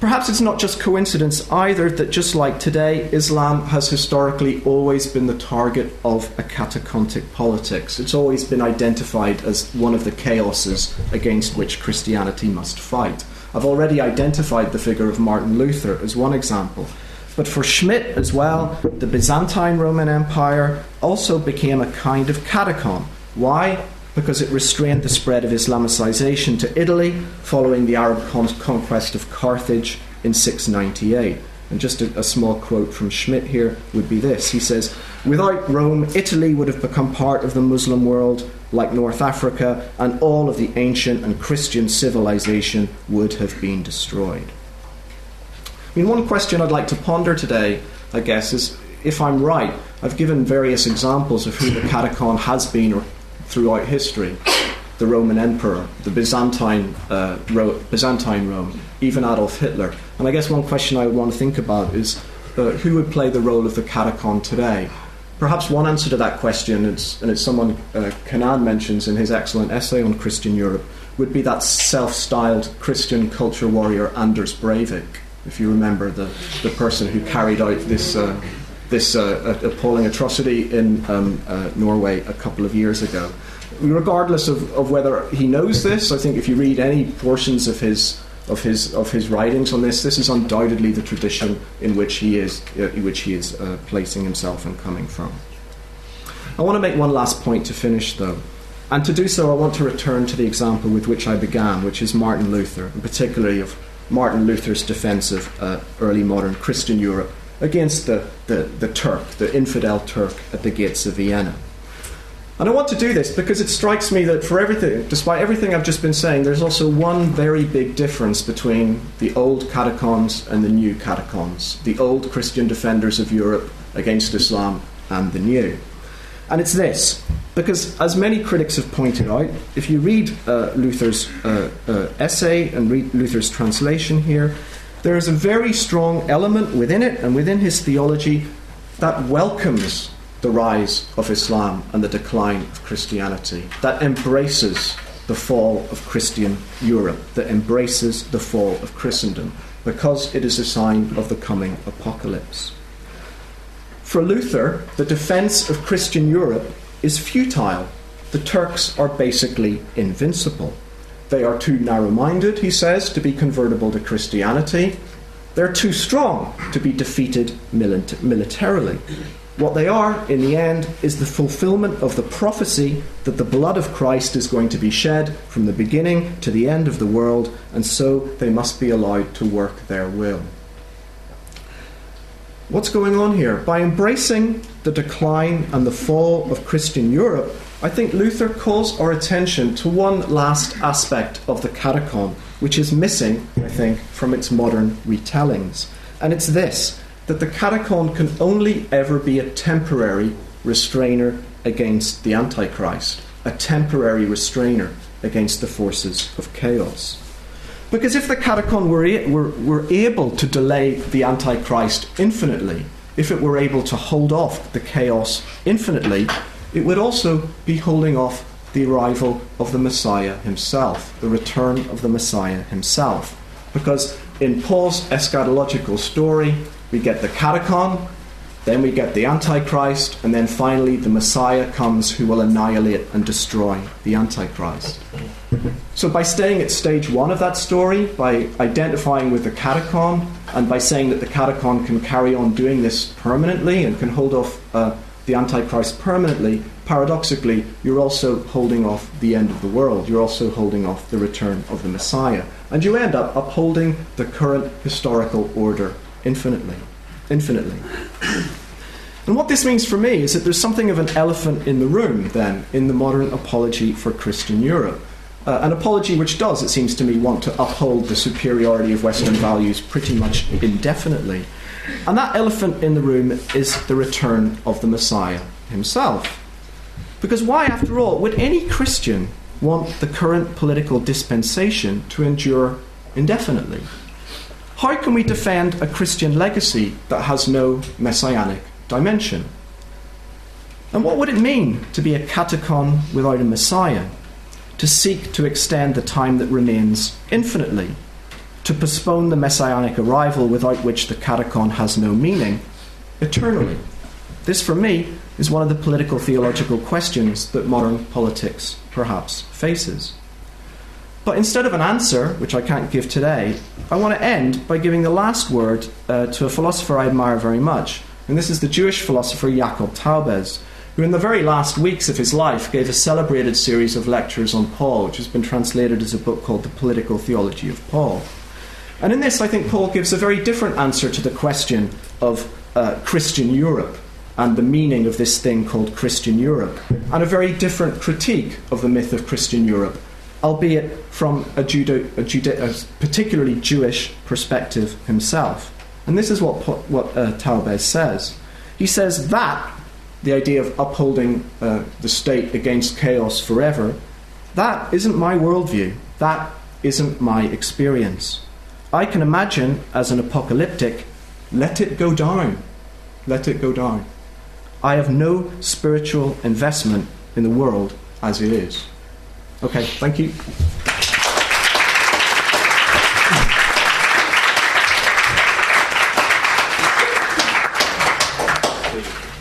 Perhaps it's not just coincidence either that just like today, Islam has historically always been the target of a katechontic politics. It's always been identified as one of the chaoses against which Christianity must fight. I've already identified the figure of Martin Luther as one example. But for Schmitt as well, the Byzantine Roman Empire also became a kind of katechon. Why? Because it restrained the spread of Islamicization to Italy following the Arab con- conquest of Carthage in 698. And just a, a, small quote from Schmitt here would be this He says, Without Rome, Italy would have become part of the Muslim world like North Africa, and all of the ancient and Christian civilization would have been destroyed. I mean, one question I'd like to ponder today, I guess, is if I'm right, I've given various examples of who the katechon has been or throughout history the Roman Emperor, the Byzantine, uh, Ro- Byzantine Rome, even Adolf Hitler. And I guess one question I would want to think about is uh, who would play the role of the katechon today? Perhaps one answer to that question, is, and it's someone uh, mentions in his excellent essay on Christian Europe, would be that self styled Christian culture warrior Anders Breivik, if you remember the, the person who carried out this. Uh, this uh, appalling atrocity in um, uh, Norway a couple of years ago. Regardless of, of whether he knows this, I think if you read any portions of his of his of his writings on this, this is undoubtedly the tradition in which he is uh, which he is uh, placing himself and coming from. I want to make one last point to finish, though. And to do so, I want to return to the example with which I began, which is Martin Luther, and particularly of Martin Luther's defense of uh, early modern Christian Europe against the, the, the Turk, the infidel Turk at the gates of Vienna. And I want to do this because it strikes me that for everything, despite everything I've just been saying, there's also one very big difference between the old katechons and the new katechons, the old Christian defenders of Europe against Islam and the new. And it's this because, as many critics have pointed out, if you read uh, Luther's uh, uh, essay and read Luther's translation here, there is a very strong element within it and within his theology that welcomes the rise of Islam and the decline of Christianity, that embraces the fall of Christian Europe, that embraces the fall of Christendom, because it is a sign of the coming apocalypse. For Luther, the defense of Christian Europe is futile. The Turks are basically invincible. They are too narrow minded, he says, to be convertible to Christianity. They're too strong to be defeated militarily. What they are, in the end, is the fulfillment of the prophecy that the blood of Christ is going to be shed from the beginning to the end of the world, and so they must be allowed to work their will. What's going on here? By embracing the decline and the fall of Christian Europe, I think Luther calls our attention to one last aspect of the katechon, which is missing, I think, from its modern retellings. And it's this that the katechon can only ever be a temporary restrainer against the Antichrist, a temporary restrainer against the forces of chaos. Because if the katechon were, were, were able to delay the Antichrist infinitely, if it were able to hold off the chaos infinitely, it would also be holding off the arrival of the Messiah himself, the return of the Messiah himself. Because in Paul's eschatological story, we get the katechon, then we get the Antichrist, and then finally the Messiah comes who will annihilate and destroy the Antichrist. So, by staying at stage one of that story, by identifying with the katechon, and by saying that the katechon can carry on doing this permanently and can hold off uh, the Antichrist permanently, paradoxically, you're also holding off the end of the world. You're also holding off the return of the Messiah. And you end up upholding the current historical order infinitely. Infinitely. And what this means for me is that there's something of an elephant in the room, then, in the modern apology for Christian Europe. Uh, an apology which does, it seems to me, want to uphold the superiority of Western values pretty much indefinitely. And that elephant in the room is the return of the Messiah himself. Because why, after all, would any Christian want the current political dispensation to endure indefinitely? How can we defend a Christian legacy that has no messianic dimension. And what would it mean to be a katechon without a Messiah? To seek to extend the time that remains infinitely? To postpone the messianic arrival without which the katechon has no meaning eternally? This, for me, is one of the political theological questions that modern politics perhaps faces. But instead of an answer, which I can't give today, I want to end by giving the last word uh, to a philosopher I admire very much, and this is the Jewish philosopher Jacob Taubes, who in the very last weeks of his life gave a celebrated series of lectures on Paul, which has been translated as a book called The Political Theology of Paul. And in this, I think Paul gives a very different answer to the question of uh, Christian Europe and the meaning of this thing called Christian Europe, and a very different critique of the myth of Christian Europe, albeit from a, Judo, a, Jude- a particularly Jewish perspective himself. And this is what, what uh, Taubes says. He says that, the idea of upholding uh, the state against chaos forever, that isn't my worldview. That isn't my experience. I can imagine, as an apocalyptic, let it go down. Let it go down. I have no spiritual investment in the world as it is. Okay, thank you.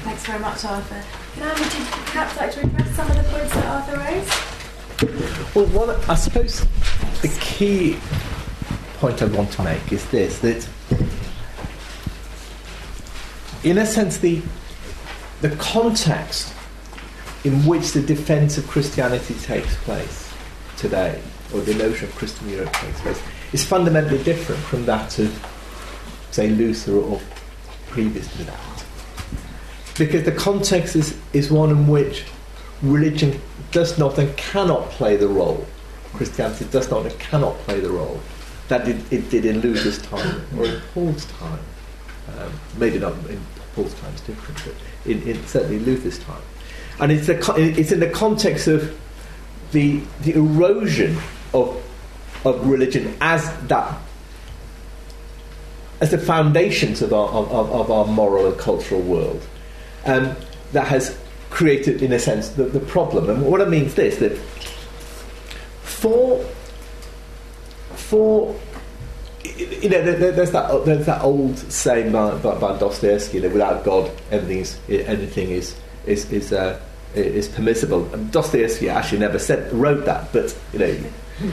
Thanks very much, Arthur. Now, would you perhaps like to address some of the points that Arthur raised? Well, one, I suppose the key point I want to make is this that, in a sense, the, the context in which the defence of Christianity takes place today, or the notion of Christian Europe takes place, is fundamentally different from that of, say, Luther or previous to that. Because the context is, is one in which religion does not and cannot play the role, Christianity does not and cannot play the role that it, it did in Luther's time or in Paul's time. Um, maybe not in Paul's time, it's different, but in, in certainly Luther's time. And it's, a, it's in the context of the, the erosion of, of religion as that as the foundations of our, of, of our moral and cultural world um, that has created, in a sense, the, the problem. And what I mean is this that for, for you know, there's that there's that old saying by, by, by Dostoevsky that without God, everything is anything is is is uh, is permissible. And Dostoevsky actually never said wrote that, but you know,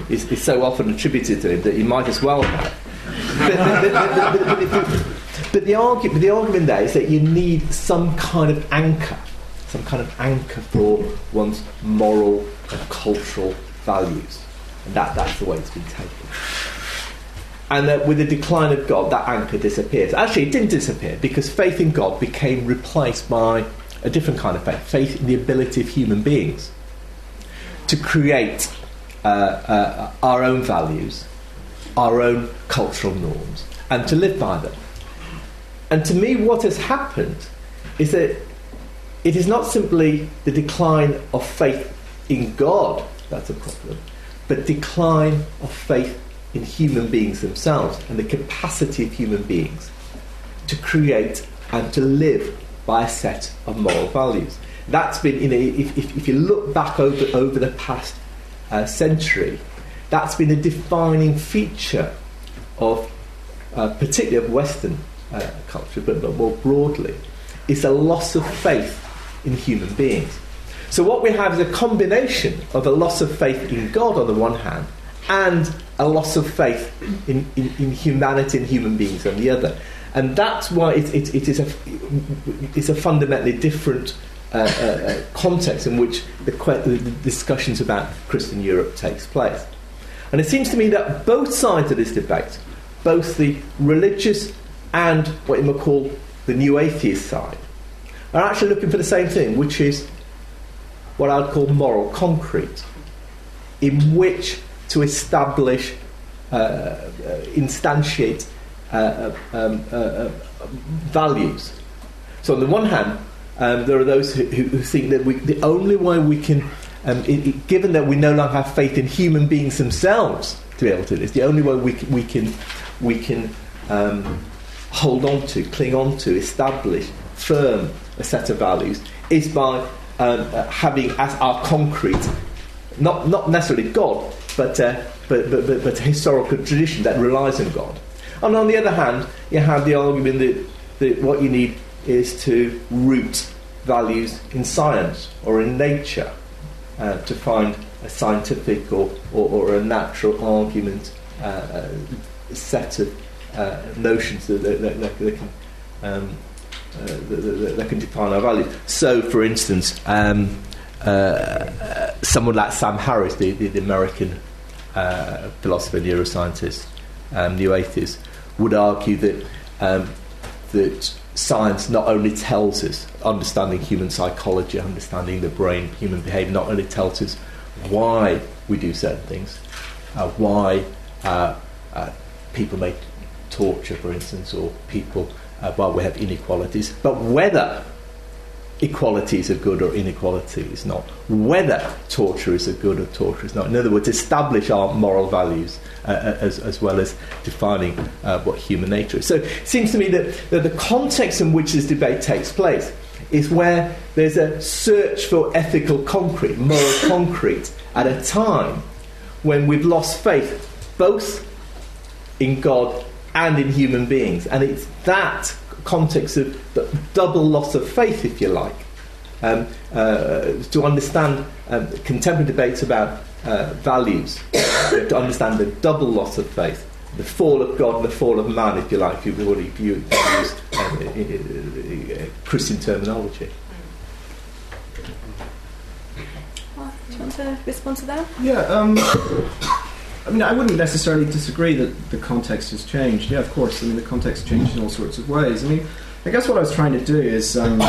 it's, it's so often attributed to him that you might as well have. But the argument, the argument there is that you need some kind of anchor, some kind of anchor for one's moral and cultural values. And that, that's the way it's been taken. And that with the decline of God, that anchor disappears. Actually, it didn't disappear because faith in God became replaced by a different kind of faith faith in the ability of human beings to create uh, uh, our own values, our own cultural norms, and to live by them. And to me, what has happened is that it is not simply the decline of faith in God that's a problem, but decline of faith in human beings themselves and the capacity of human beings to create and to live by a set of moral values. That's been, you know, if, if, if you look back over, over the past uh, century, that's been a defining feature of, uh, particularly of Western uh, culture, but, but more broadly, is a loss of faith in human beings. So, what we have is a combination of a loss of faith in God on the one hand and a loss of faith in, in, in humanity and human beings on the other. And that's why it, it, it is a, it's a fundamentally different uh, uh, uh context in which the, the discussions about Christian Europe takes place. And it seems to me that both sides of this debate, both the religious and what you might call the new atheist side, are actually looking for the same thing, which is what I'd call moral concrete, in which to establish, uh, uh, instantiate uh, um, uh, uh, values. So, on the one hand, um, there are those who, who think that we, the only way we can, um, it, it, given that we no longer have faith in human beings themselves to be able to do this, the only way we can, we can, we can um, hold on to, cling on to, establish, firm a set of values is by uh, having as our concrete, not, not necessarily God, but, uh, but, but, but, but, a historical tradition that relies on God. And on the other hand, you have the argument that, that what you need is to root values in science or in nature uh, to find a scientific or, or, or a natural argument uh, uh set of uh, notions that, that, that, that can um, uh, that, that, can define our values. So, for instance, um, uh, someone like Sam Harris, the, the, the American uh, philosopher, neuroscientist, um, new atheist, would argue that um, that science not only tells us understanding human psychology, understanding the brain, human behaviour, not only tells us why we do certain things, uh, why uh, uh, people may torture, for instance, or people uh, while we have inequalities, but whether equality is a good or inequality is not, whether torture is a good or torture is not. In other words, establish our moral values uh, uh, as, as well as defining uh, what human nature is. So it seems to me that, that the context in which this debate takes place is where there's a search for ethical concrete, moral *coughs* concrete, at a time when we've lost faith both in God and in human beings. And it's that context of the double loss of faith, if you like, um, uh, to understand um, contemporary debates about uh, values, *coughs* to understand the double loss of faith, the fall of God and the fall of man, if you like, if you want to use uh, Christian terminology. Well, do you want to respond to that? Yeah. I mean, I wouldn't necessarily disagree that the context has changed. Yeah, of course. I mean, the context changed in all sorts of ways. I mean, I guess what I was trying to do is, um,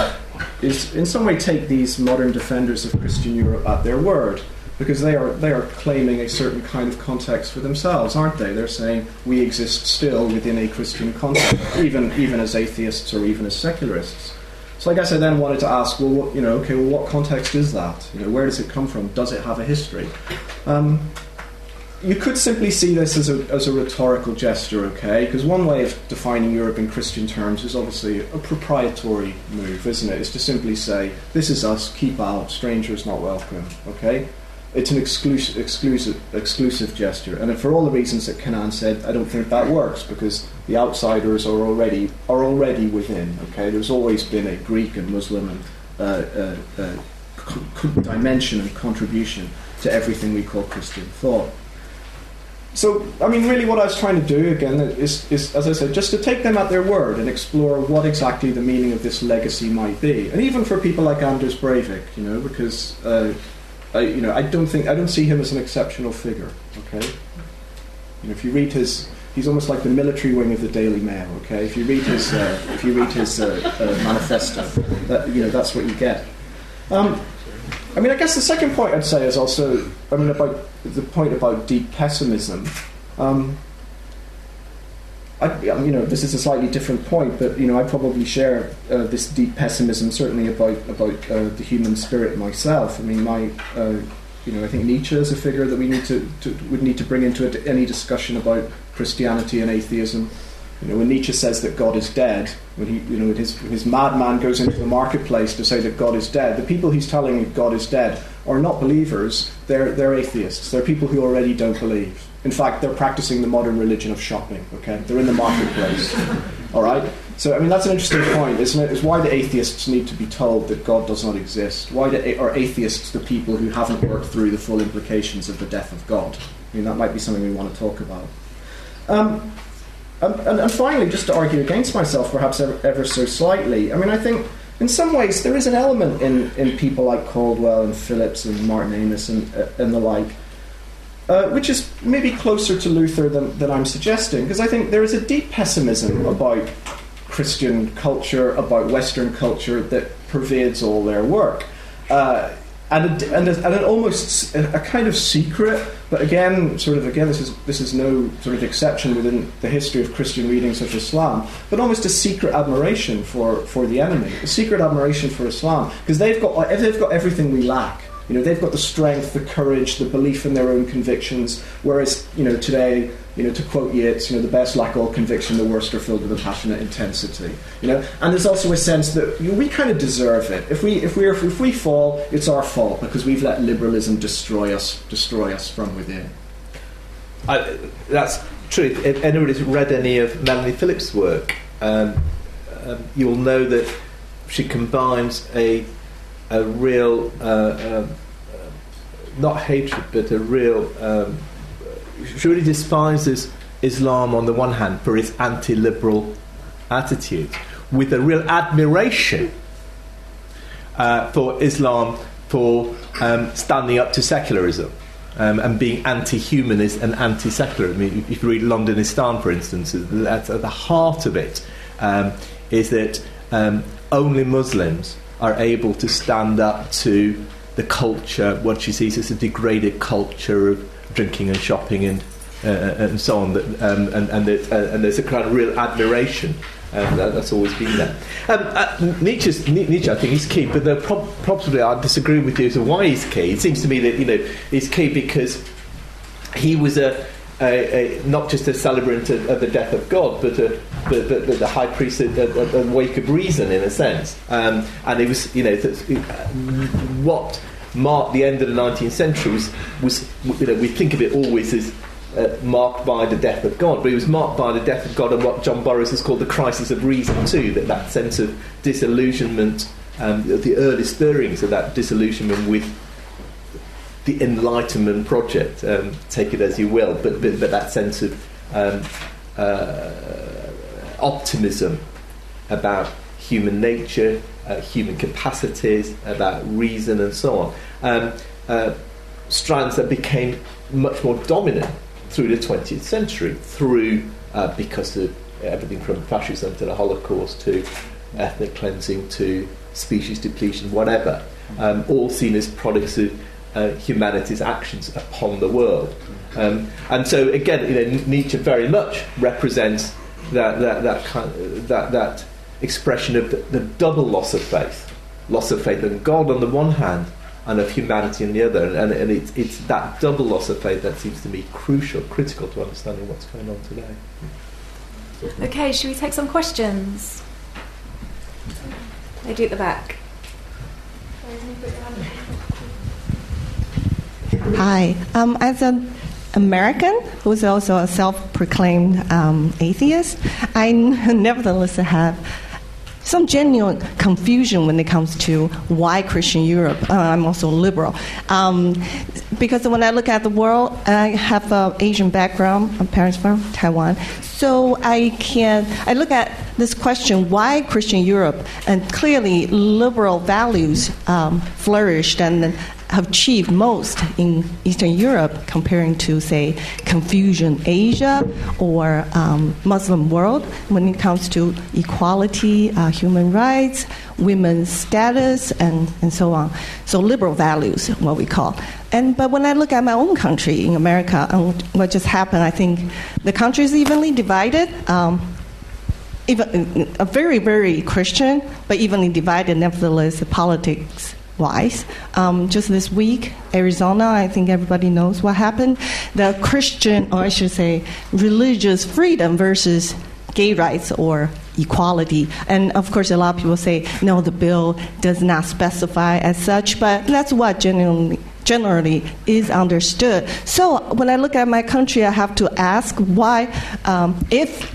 is in some way take these modern defenders of Christian Europe at their word, because they are they are claiming a certain kind of context for themselves, aren't they? They're saying we exist still within a Christian context, even even as atheists or even as secularists. So I guess I then wanted to ask, well, what, you know, okay, well, what context is that? You know, where does it come from? Does it have a history? Um, you could simply see this as a, as a rhetorical gesture, okay? Because one way of defining Europe in Christian terms is obviously a proprietary move, isn't it? It's to simply say, this is us, keep out, strangers not welcome, okay? It's an exclusive, exclusive, exclusive gesture. And for all the reasons that Kenan said, I don't think that works because the outsiders are already, are already within, okay? There's always been a Greek and Muslim and uh, uh, uh, dimension and contribution to everything we call Christian thought. So, I mean, really, what I was trying to do again is, is, as I said, just to take them at their word and explore what exactly the meaning of this legacy might be, and even for people like Anders Breivik, you know, because uh, I, you know, I don't think I don't see him as an exceptional figure. Okay, you know, if you read his, he's almost like the military wing of the Daily Mail. Okay, if you read his, uh, if you read his uh, uh manifesto, that, you know, that's what you get. Um, I mean, I guess the second point I'd say is also, I mean, about the point about deep pessimism. Um, I, you know, this is a slightly different point, but you know, I probably share uh, this deep pessimism, certainly about about uh, the human spirit myself. I mean, my, uh, you know, I think Nietzsche is a figure that we need to, to would need to bring into any discussion about Christianity and atheism. You know, when Nietzsche says that God is dead, when he, you know, his, his madman goes into the marketplace to say that God is dead, the people he's telling God is dead are not believers, they're, they're atheists. They're people who already don't believe. In fact, they're practicing the modern religion of shopping, okay? They're in the marketplace, *laughs* all right? So, I mean, that's an interesting point, isn't it? Is why do atheists need to be told that God does not exist? Why do, are atheists the people who haven't worked through the full implications of the death of God? I mean, that might be something we want to talk about. Um, and, and, and, finally, just to argue against myself, perhaps ever, ever, so slightly, I mean, I think in some ways there is an element in, in people like Caldwell and Phillips and Martin Amis and, uh, and the like, uh, which is maybe closer to Luther than, than I'm suggesting, because I think there is a deep pessimism about Christian culture, about Western culture that pervades all their work. Uh, and, a, and, a, and an almost a, a, kind of secret, but again, sort of again, this is this is no sort of exception within the history of Christian readings of Islam, but almost a secret admiration for, for the enemy, a secret admiration for Islam, because they've got they've got everything we lack. You know, they've got the strength, the courage, the belief in their own convictions, whereas you know today you know, to quote Yeats, you know, the best lack all conviction, the worst are filled with a passionate intensity. You know, and there's also a sense that you know, we kind of deserve it. If we if we if we fall, it's our fault because we've let liberalism destroy us destroy us from within. I, that's true. If anybody's read any of Melanie Phillips' work, um, um, you'll know that she combines a a real uh, uh, not hatred, but a real um, she really despises Islam on the one hand for its anti liberal attitude, with a real admiration uh, for Islam for um, standing up to secularism. Um, and being anti-humanist and anti-secular. I mean, if you read Londonistan, for instance, at, at the heart of it um, is that um, only Muslims are able to stand up to the culture, what she sees as a degraded culture of drinking and shopping and uh, and so on. That, um, and and, uh, and there's a kind of real admiration. Um, that, that's always been there. Um, uh, Nietzsche's, Nietzsche, I think, is key, but pro- probably I disagree with you as to why he's key. It seems to me that you know he's key because he was a, a, a not just a celebrant of, of, the death of God, but a, the high priest the wake of reason, in a sense. Um, and it was, you know, what marked the end of the 19th century was, was you know, we think of it always as uh, marked by the death of God, but it was marked by the death of God and what John Burroughs has called the crisis of reason too, that, that sense of disillusionment, um, the early stirrings of that disillusionment with the Enlightenment project, um, take it as you will, but, but, but that sense of um, uh, optimism about human nature, uh, human capacities, about reason, and so on. Um, uh, strands that became much more dominant through the 20th century, through uh, because of everything from fascism to the Holocaust to ethnic cleansing to species depletion, whatever, um, all seen as products of uh, humanity's actions upon the world. Um, and so, again, you know, Nietzsche very much represents that, that, that, kind of, that, that expression of the, the double loss of faith loss of faith in God on the one hand and of humanity on the other. And, and it's, it's that double loss of faith that seems to me crucial, critical to understanding what's going on today. Okay, should we take some questions? Lady at the back. Hi. Um, as an American who's also a self proclaimed um, atheist, I *laughs* nevertheless have some genuine confusion when it comes to why Christian Europe. Uh, I'm also liberal. Um, because when I look at the world, I have an Asian background, my parents from Taiwan. So I can I look at this question: Why Christian Europe? And clearly, liberal values um, flourished, and achieved most in Eastern Europe comparing to, say, Confucian Asia or um, Muslim world when it comes to equality, uh, human rights, women's status, and, and so on. So liberal values, what we call. And, but when I look at my own country in America and what just happened, I think the country is evenly divided. Um, even, a very, very Christian, but evenly divided, nevertheless, the politics wise. Um, just this week, Arizona, I think everybody knows what happened. The Christian, or I should say, religious freedom versus gay rights or equality. And of course, a lot of people say, no, the bill does not specify as such, but that's what generally. Generally, is understood. So, when I look at my country, I have to ask why, um, if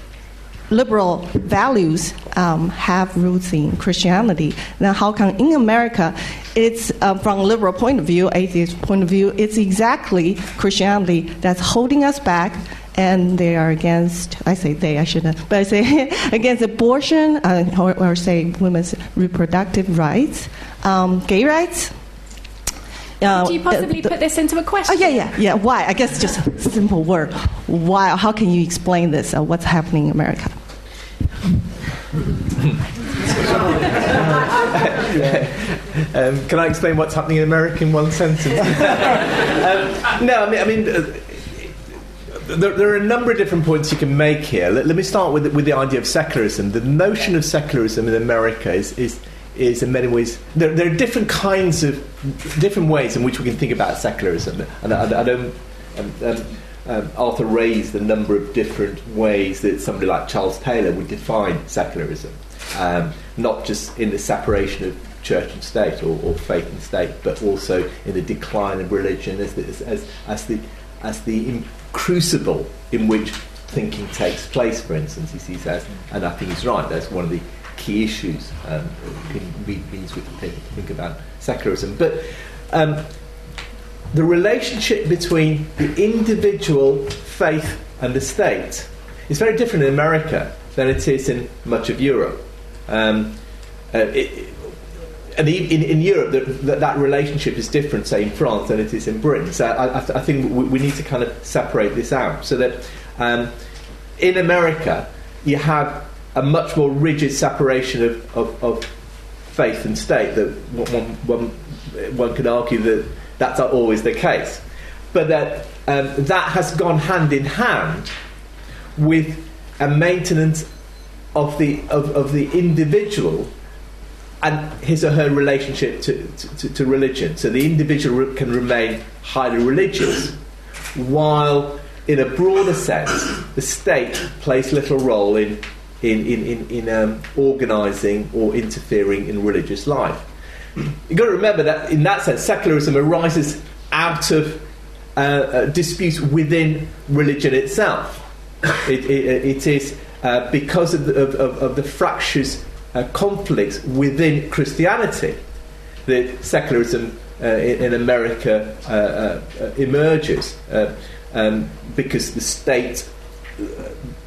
liberal values um, have roots in Christianity. Now, how come in America, it's uh, from a liberal point of view, atheist point of view, it's exactly Christianity that's holding us back. And they are against, I say they, I shouldn't, but I say *laughs* against abortion uh, or, or, say women's reproductive rights, um, gay rights, uh, Do you possibly uh, put this into a question? Oh, yeah, yeah, yeah. Why? I guess just a simple word. Why? How can you explain this? Uh, what's happening in America? Um, can I explain what's happening in America in one sentence? *laughs* um, no, I mean, I mean uh, there, there, are a number of different points you can make here. Let, let, me start with, with the idea of secularism. The notion of secularism in America is, is is in many ways there, there, are different kinds of different ways in which we can think about secularism, and I, I don't. Um, um, um, Arthur raised a number of different ways that somebody like Charles Taylor would define secularism, um, not just in the separation of church and state or, or, faith and state, but also in the decline of religion as the, as, as the, as the crucible in which thinking takes place, for instance, he as, and I think he's right, that's one of the key issues um, means we think, think about secularism. But um, the relationship between the individual faith and the state is very different in America than it is in much of Europe. Um, uh, it, and in, in Europe, that, that relationship is different, say, in France than it is in Britain. So I, I, think we, we, need to kind of separate this out. So that um, in America, you have a much more rigid separation of, of, of faith and state that one, one, one could argue that that's not always the case. But that um, that has gone hand in hand with a maintenance of the, of, of the individual and his or her relationship to, to, to religion. So the individual can remain highly religious while in a broader sense, the state plays little role in in, in, in, in um, organising or interfering in religious life. You've got to remember that in that sense, secularism arises out of uh, uh, disputes within religion itself. it, it, it is uh, because of the, of, of the fractious uh, conflicts within Christianity that secularism uh, in, in, America uh, emerges. Um, because the state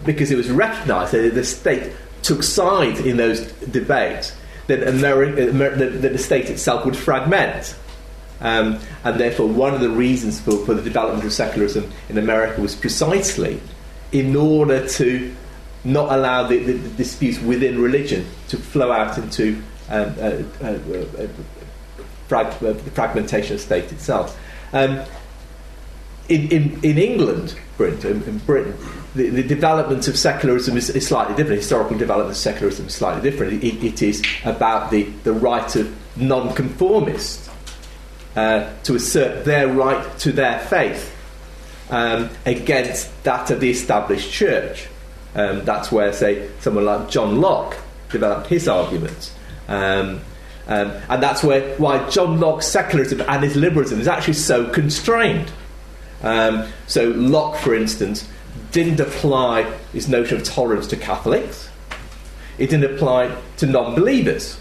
because it was recognised that the state took sides in those debates, that, Ameri- that the state itself would fragment. Um, and therefore, one of the reasons for, for the development of secularism in America was precisely in order to not allow the, the, the disputes within religion to flow out into um, uh, uh, uh, frag- the fragmentation of state itself. Um, in, in, in England, Britain, in Britain, the, the development of secularism is, is, slightly different. Historical development of secularism is slightly different. It, it is about the, the right of nonconformists uh, to assert their right to their faith um, against that of the established church. Um, that's where, say, someone like John Locke developed his arguments. Um, um and that's where why John Locke's secularism and his liberalism is actually so constrained. Um, so Locke, for instance, didn't apply his notion of tolerance to Catholics. It didn't apply to non believers,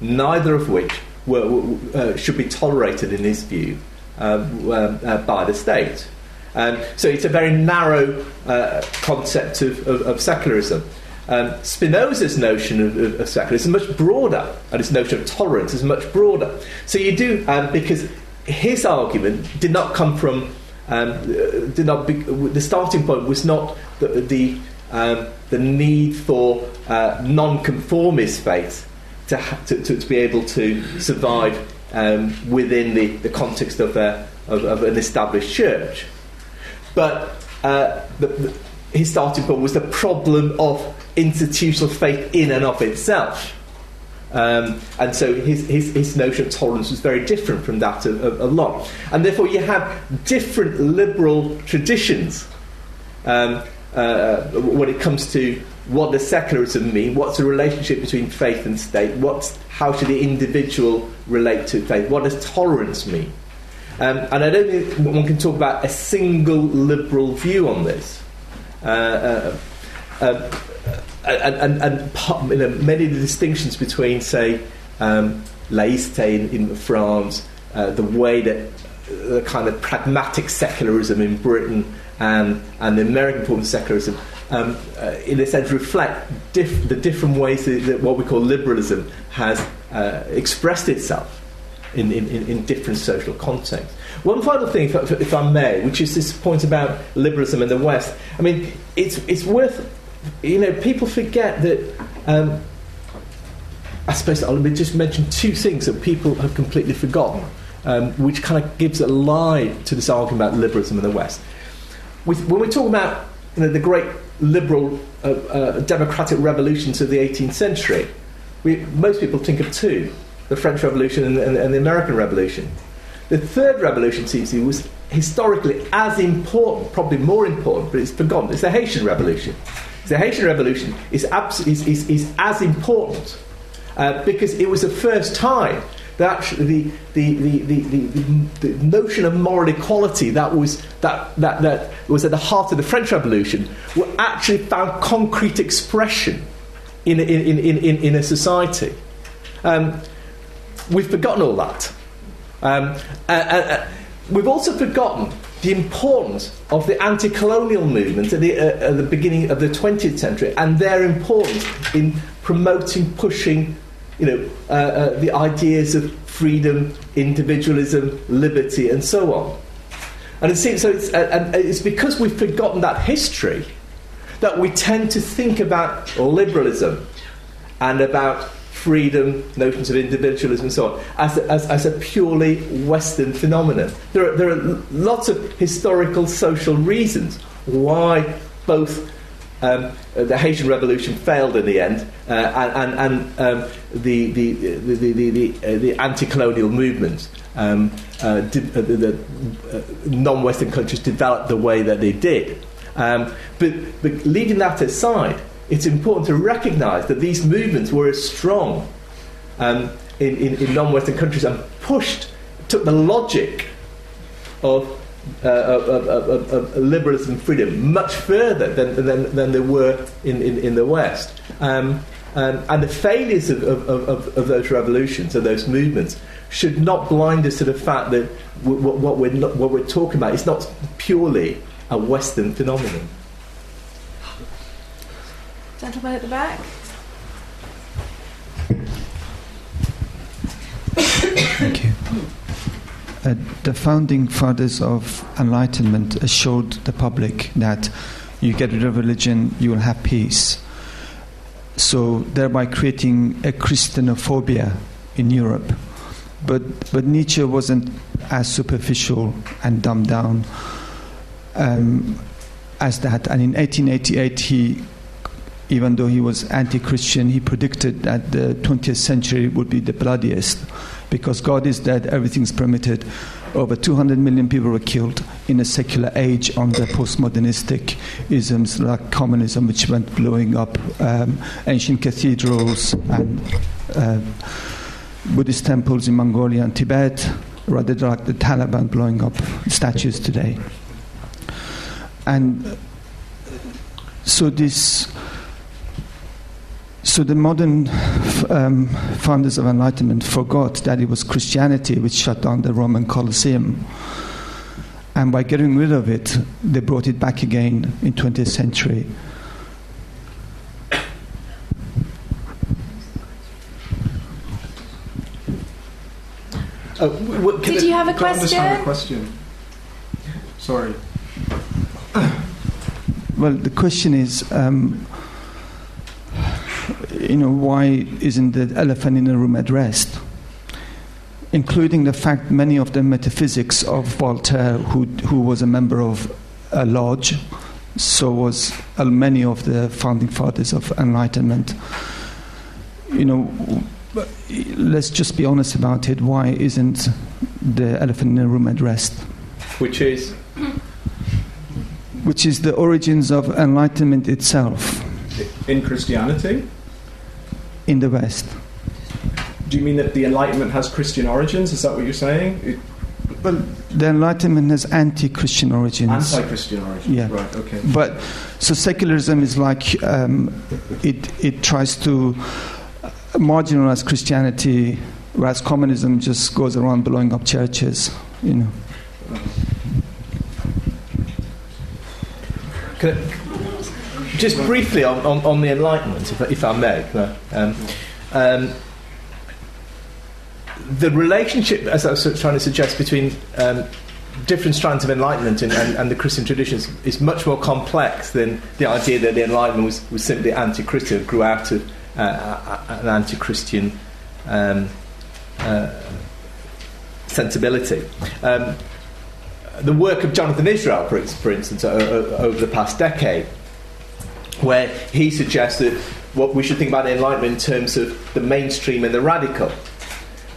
neither of which were, uh, should be tolerated, in his view, um, uh, by the state. Um, so it's a very narrow uh, concept of, of, of secularism. Um, Spinoza's notion of, of, of, secularism is much broader, and his notion of tolerance is much broader. So you do, um, because his argument did not come from um, did not be, the starting point was not the the, um, the need for uh, non-conformist faith to, ha- to, to, be able to survive um, within the, the context of, a, of, of, an established church. But uh, the, the, his starting point was the problem of institutional faith in and of itself. Um, and so his, his, his, notion of tolerance was very different from that of, of, of Locke. And therefore, you have different liberal traditions um, uh, when it comes to what does secularism mean, what's the relationship between faith and state, what's, how should the individual relate to faith, what does tolerance mean. Um, and I don't think one can talk about a single liberal view on this. Uh, uh, uh and, and, and you know, many of the distinctions between, say, um, laïcité in, in France, uh, the way that the kind of pragmatic secularism in Britain and, and the American form of secularism, um, uh, in a sense, reflect diff- the different ways that, that, what we call liberalism has uh, expressed itself in, in, in different social contexts. One final thing, if, if, I may, which is this point about liberalism in the West. I mean, it's, it's worth, you know, people forget that. Um, I suppose I'll just mention two things that people have completely forgotten, um, which kind of gives a lie to this argument about liberalism in the West. With, when we talk about you know, the great liberal uh, uh, democratic revolutions of the 18th century, we, most people think of two the French Revolution and, and, and the American Revolution. The third revolution seems to was historically as important, probably more important, but it's forgotten. It's the Haitian Revolution. The Haitian Revolution is, is, is, is as important uh, because it was the first time that actually the, the, the, the, the, notion of moral equality that was, that, that, that was at the heart of the French Revolution were actually found concrete expression in, in, in, in, in a society. Um, we've forgotten all that. Um, uh, uh, uh, we've also forgotten the importance of the anti colonial movement at the, uh, at the beginning of the 20th century and their importance in promoting, pushing you know, uh, uh, the ideas of freedom, individualism, liberty, and so on. And it seems so. It's, and it's because we've forgotten that history that we tend to think about liberalism and about freedom, notions of individualism, and so on, as as, as a purely Western phenomenon. There are, there are lots of historical, social reasons why both um, the Haitian Revolution failed in the end, uh, and, and, and um, the, the, the, the, the, uh, the anti-colonial movements, um, uh, uh, the, uh, non-Western countries developed the way that they did. Um, but, but leaving that aside, it's important to recognise that these movements were as strong um, in, in, in non-Western countries and pushed, took the logic of, uh, of, of, of liberalism and freedom much further than, than, than they were in, in, in the West. Um, um, and the failures of, of, of, of, those revolutions, of those movements, should not blind us to the fact that what, we're not, what we're talking about is not purely a Western phenomenon. Gentleman at the back. Thank you. Uh, the founding fathers of enlightenment assured the public that you get rid of religion, you will have peace. So, thereby creating a Christianophobia in Europe. But, but Nietzsche wasn't as superficial and dumbed down um, as that. And in 1888, he even though he was anti Christian, he predicted that the 20th century would be the bloodiest because God is dead, everything's permitted. Over 200 million people were killed in a secular age under postmodernistic isms like communism, which went blowing up um, ancient cathedrals and uh, Buddhist temples in Mongolia and Tibet, rather like the Taliban blowing up statues today. And so this so the modern um, founders of Enlightenment forgot that it was Christianity which shut down the Roman Colosseum. And by getting rid of it, they brought it back again in 20th century. Oh, what, Did you have a question? a question. Sorry. Well, the question is um, you know, why isn't the elephant in the room addressed? Including the fact many of the metaphysics of Voltaire, who, who was a member of a lodge, so was uh, many of the founding fathers of Enlightenment. You know, let's just be honest about it. Why isn't the elephant in the room addressed? Which is? Which is the origins of Enlightenment itself. In Christianity? In the West. Do you mean that the Enlightenment has Christian origins? Is that what you're saying? It, Well, the Enlightenment has anti-Christian origins. Anti-Christian origins. Yeah. Right. Okay. But so secularism is like um, it it tries to marginalize Christianity, whereas communism just goes around blowing up churches. You know. Can I- just briefly on, on, on the Enlightenment, if, I- if I may. Um, um, the relationship, as I was trying to suggest, between um, different strands of Enlightenment and, and, and the Christian traditions is much more complex than the idea that the Enlightenment was, was simply anti Christian, grew out of uh, an anti Christian um, uh, sensibility. Um, the work of Jonathan Israel, for, instance, over the past decade, where he suggests that what we should think about Enlightenment in terms of the mainstream and the radical,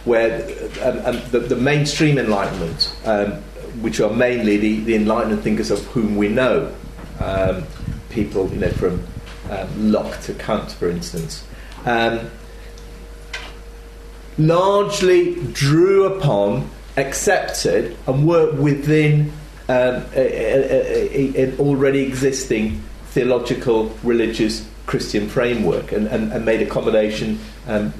where um, um, the, the mainstream Enlightenment, um, which are mainly the, the Enlightenment thinkers of whom we know, um, people you know from um, Locke to Kant, for instance, um, largely drew upon, accepted, and worked within a, a, a, an already existing theological, religious, Christian framework and, and, and made accommodation um,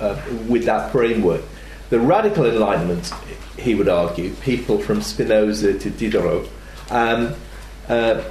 uh, with that framework. The radical Enlightenment, he would argue, people from Spinoza to Diderot, um, uh,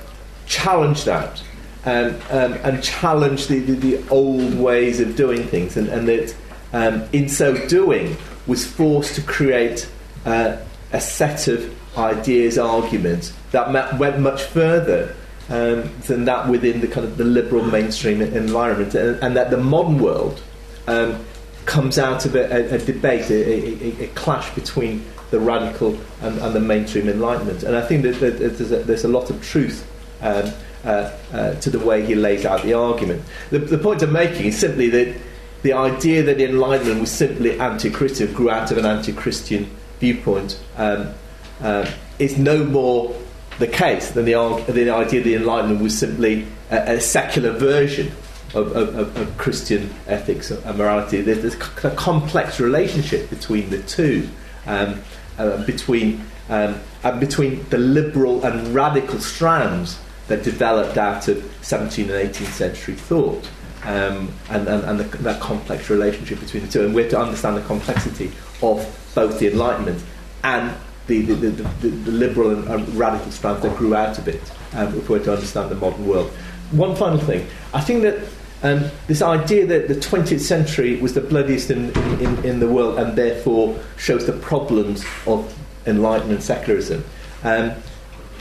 challenged that um, um, and challenged the, the, the old ways of doing things, and, and that um, in so doing was forced to create uh, a set of ideas, arguments that went much further um, than that within the kind of the liberal mainstream environment, and, and that the modern world um, comes out of a, a, a debate, a, a, clash between the radical and, and, the mainstream enlightenment. And I think that, that there's, a, there's, a, lot of truth um, uh, uh, to the way he lays out the argument. The, the point I'm making is simply that the idea that the Enlightenment was simply anti-Christian grew out of an anti-Christian viewpoint um, uh, is no more the case than the, the idea the Enlightenment was simply a, a secular version of, of, of, Christian ethics and morality. There's, a complex relationship between the two, um, uh, between, um, between the liberal and radical strands that developed out of 17th and 18th century thought. Um, and, and, and the, that complex relationship between the two. And we have to understand the complexity of both the Enlightenment and the, the, the, the, liberal and radical strands that grew out of it, um, if we're to understand the modern world. One final thing. I think that um, this idea that the 20th century was the bloodiest in, in, in, the world and therefore shows the problems of Enlightenment secularism um,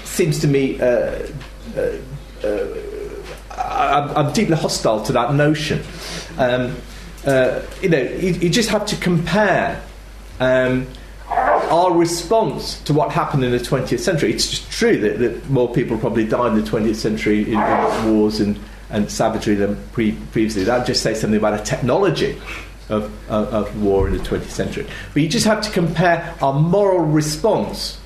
seems to me. Uh, uh, uh, I'm, I'm, deeply hostile to that notion. Um, uh, you know, you, you, just have to compare um, our response to what happened in the 20th century. It's just true that, that more people probably died in the 20th century in, in wars and, and savagery than pre- previously. That just says something about a technology of, of, of war in the 20th century. But you just have to compare our moral response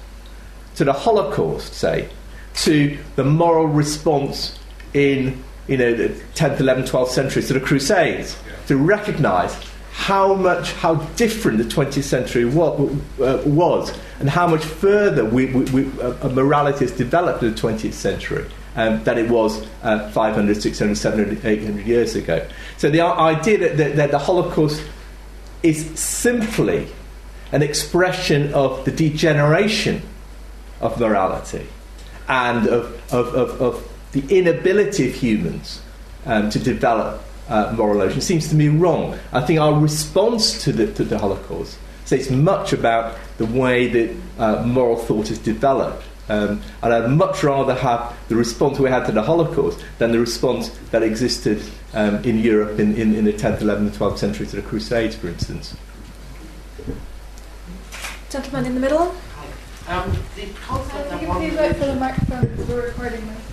to the Holocaust, say, to the moral response in you know the 10th, 11th, 12th centuries to the Crusades to recognise how much how different the 20th century uh, was and how much further we, we, we, uh, morality has developed in the 20th century um, than it was uh, 500, 600, 700, 800 years ago. So the idea that, that, that the Holocaust is simply an expression of the degeneration of morality and of, of, of, of the inability of humans um, to develop uh, moral notion seems to me wrong. I think our response to the, to the Holocaust says much about the way that uh, moral thought is developed. Um, and I'd much rather have the response we had to the Holocaust than the response that existed um, in Europe in, in, in the 10th, 11th, and 12th century to the Crusades, for instance. Gentleman in the middle. Um, the concept uh, please wait for the microphone because we're recording this.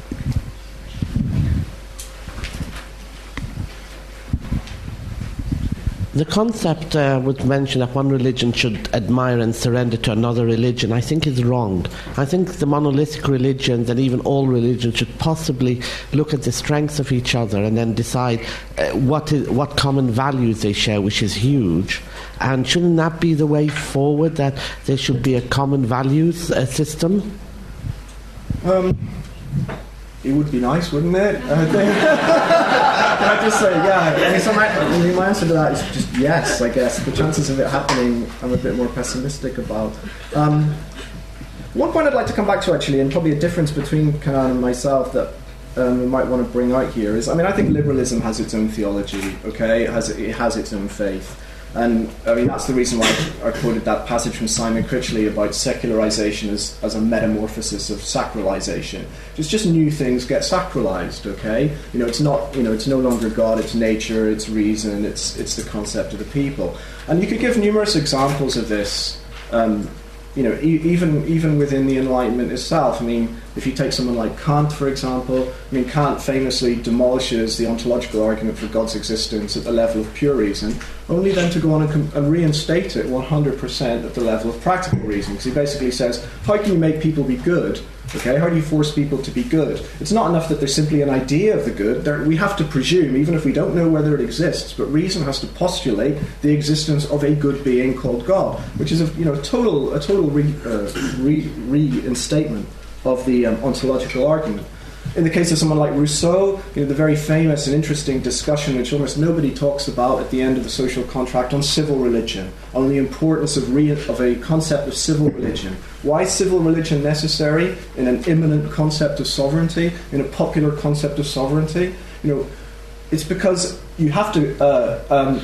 The concept uh, would mention that one religion should admire and surrender to another religion, I think is wrong. I think the monolithic religions and even all religions should possibly look at the strengths of each other and then decide uh, what, is, what common values they share, which is huge. And shouldn't that be the way forward, that there should be a common values uh, system? Um, it would be nice, wouldn't it? *laughs* Can I just say, yeah? I mean, so my, I mean, my answer to that is just yes, I guess. The chances of it happening, I'm a bit more pessimistic about. Um, one point I'd like to come back to, actually, and probably a difference between Kenan and myself that um, we might want to bring out here is I mean, I think liberalism has its own theology, okay? It has, it has its own faith. And I mean, that's the reason why I quoted that passage from Simon Critchley about secularization as, as a metamorphosis of sacralization. It's just new things get sacralized, okay? You know, it's not, you know, it's no longer God, it's nature, it's reason, it's, it's the concept of the people. And you could give numerous examples of this um, you know, e- even even within the Enlightenment itself. I mean, if you take someone like Kant, for example, I mean, Kant famously demolishes the ontological argument for God's existence at the level of pure reason, only then to go on and, com- and reinstate it 100% at the level of practical reason. Because he basically says, how can you make people be good Okay, how do you force people to be good? It's not enough that there's simply an idea of the good. There, we have to presume, even if we don't know whether it exists, but reason has to postulate the existence of a good being called God, which is a you know total a total re, uh, re, reinstatement of the um, ontological argument. In the case of someone like Rousseau, you know, the very famous and interesting discussion, which almost nobody talks about at the end of the social contract, on civil religion, on the importance of, re- of a concept of civil religion. Why is civil religion necessary in an immanent concept of sovereignty, in a popular concept of sovereignty? You know, it's because you have to uh, um,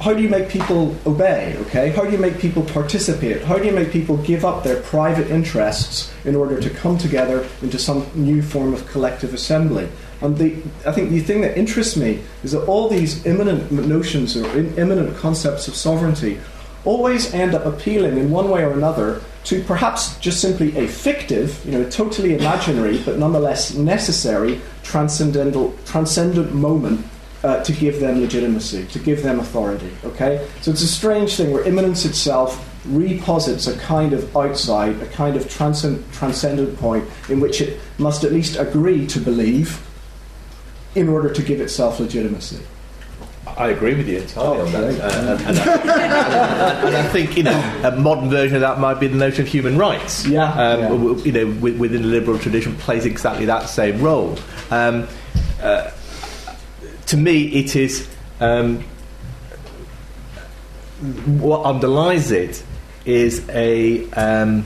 how do you make people obey? Okay, how do you make people participate? How do you make people give up their private interests in order to come together into some new form of collective assembly? And the, I think the thing that interests me is that all these immanent notions or immanent concepts of sovereignty always end up appealing in one way or another to perhaps just simply a fictive, you know, totally imaginary but nonetheless necessary transcendental, transcendent moment uh, to give them legitimacy, to give them authority. Okay? So it's a strange thing where immanence itself reposits a kind of outside, a kind of transcend- transcendent point in which it must at least agree to believe in order to give itself legitimacy. I agree with you entirely oh, on that. Uh, and, and, I, and, I, think you know a modern version of that might be the notion of human rights. Yeah, um, yeah. you know, within the liberal tradition, plays exactly that same role. Um, uh, to me, it is um, what underlies it is a, um,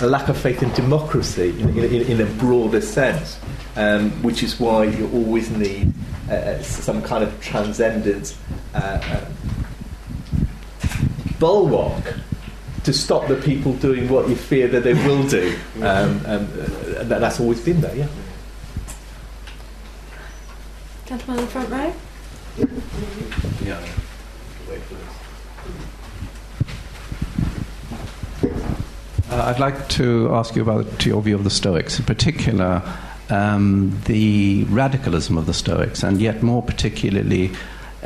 a lack of faith in democracy in, in, in a broader sense, um, which is why you always need uh, uh some kind of transcendent uh, um, bulwark to stop the people doing what you fear that they will do. Um, um, uh, that's always been there, yeah. Gentleman in the front row. Yeah. Uh, I'd like to ask you about your view of the Stoics, in particular um, the radicalism of the Stoics, and yet more particularly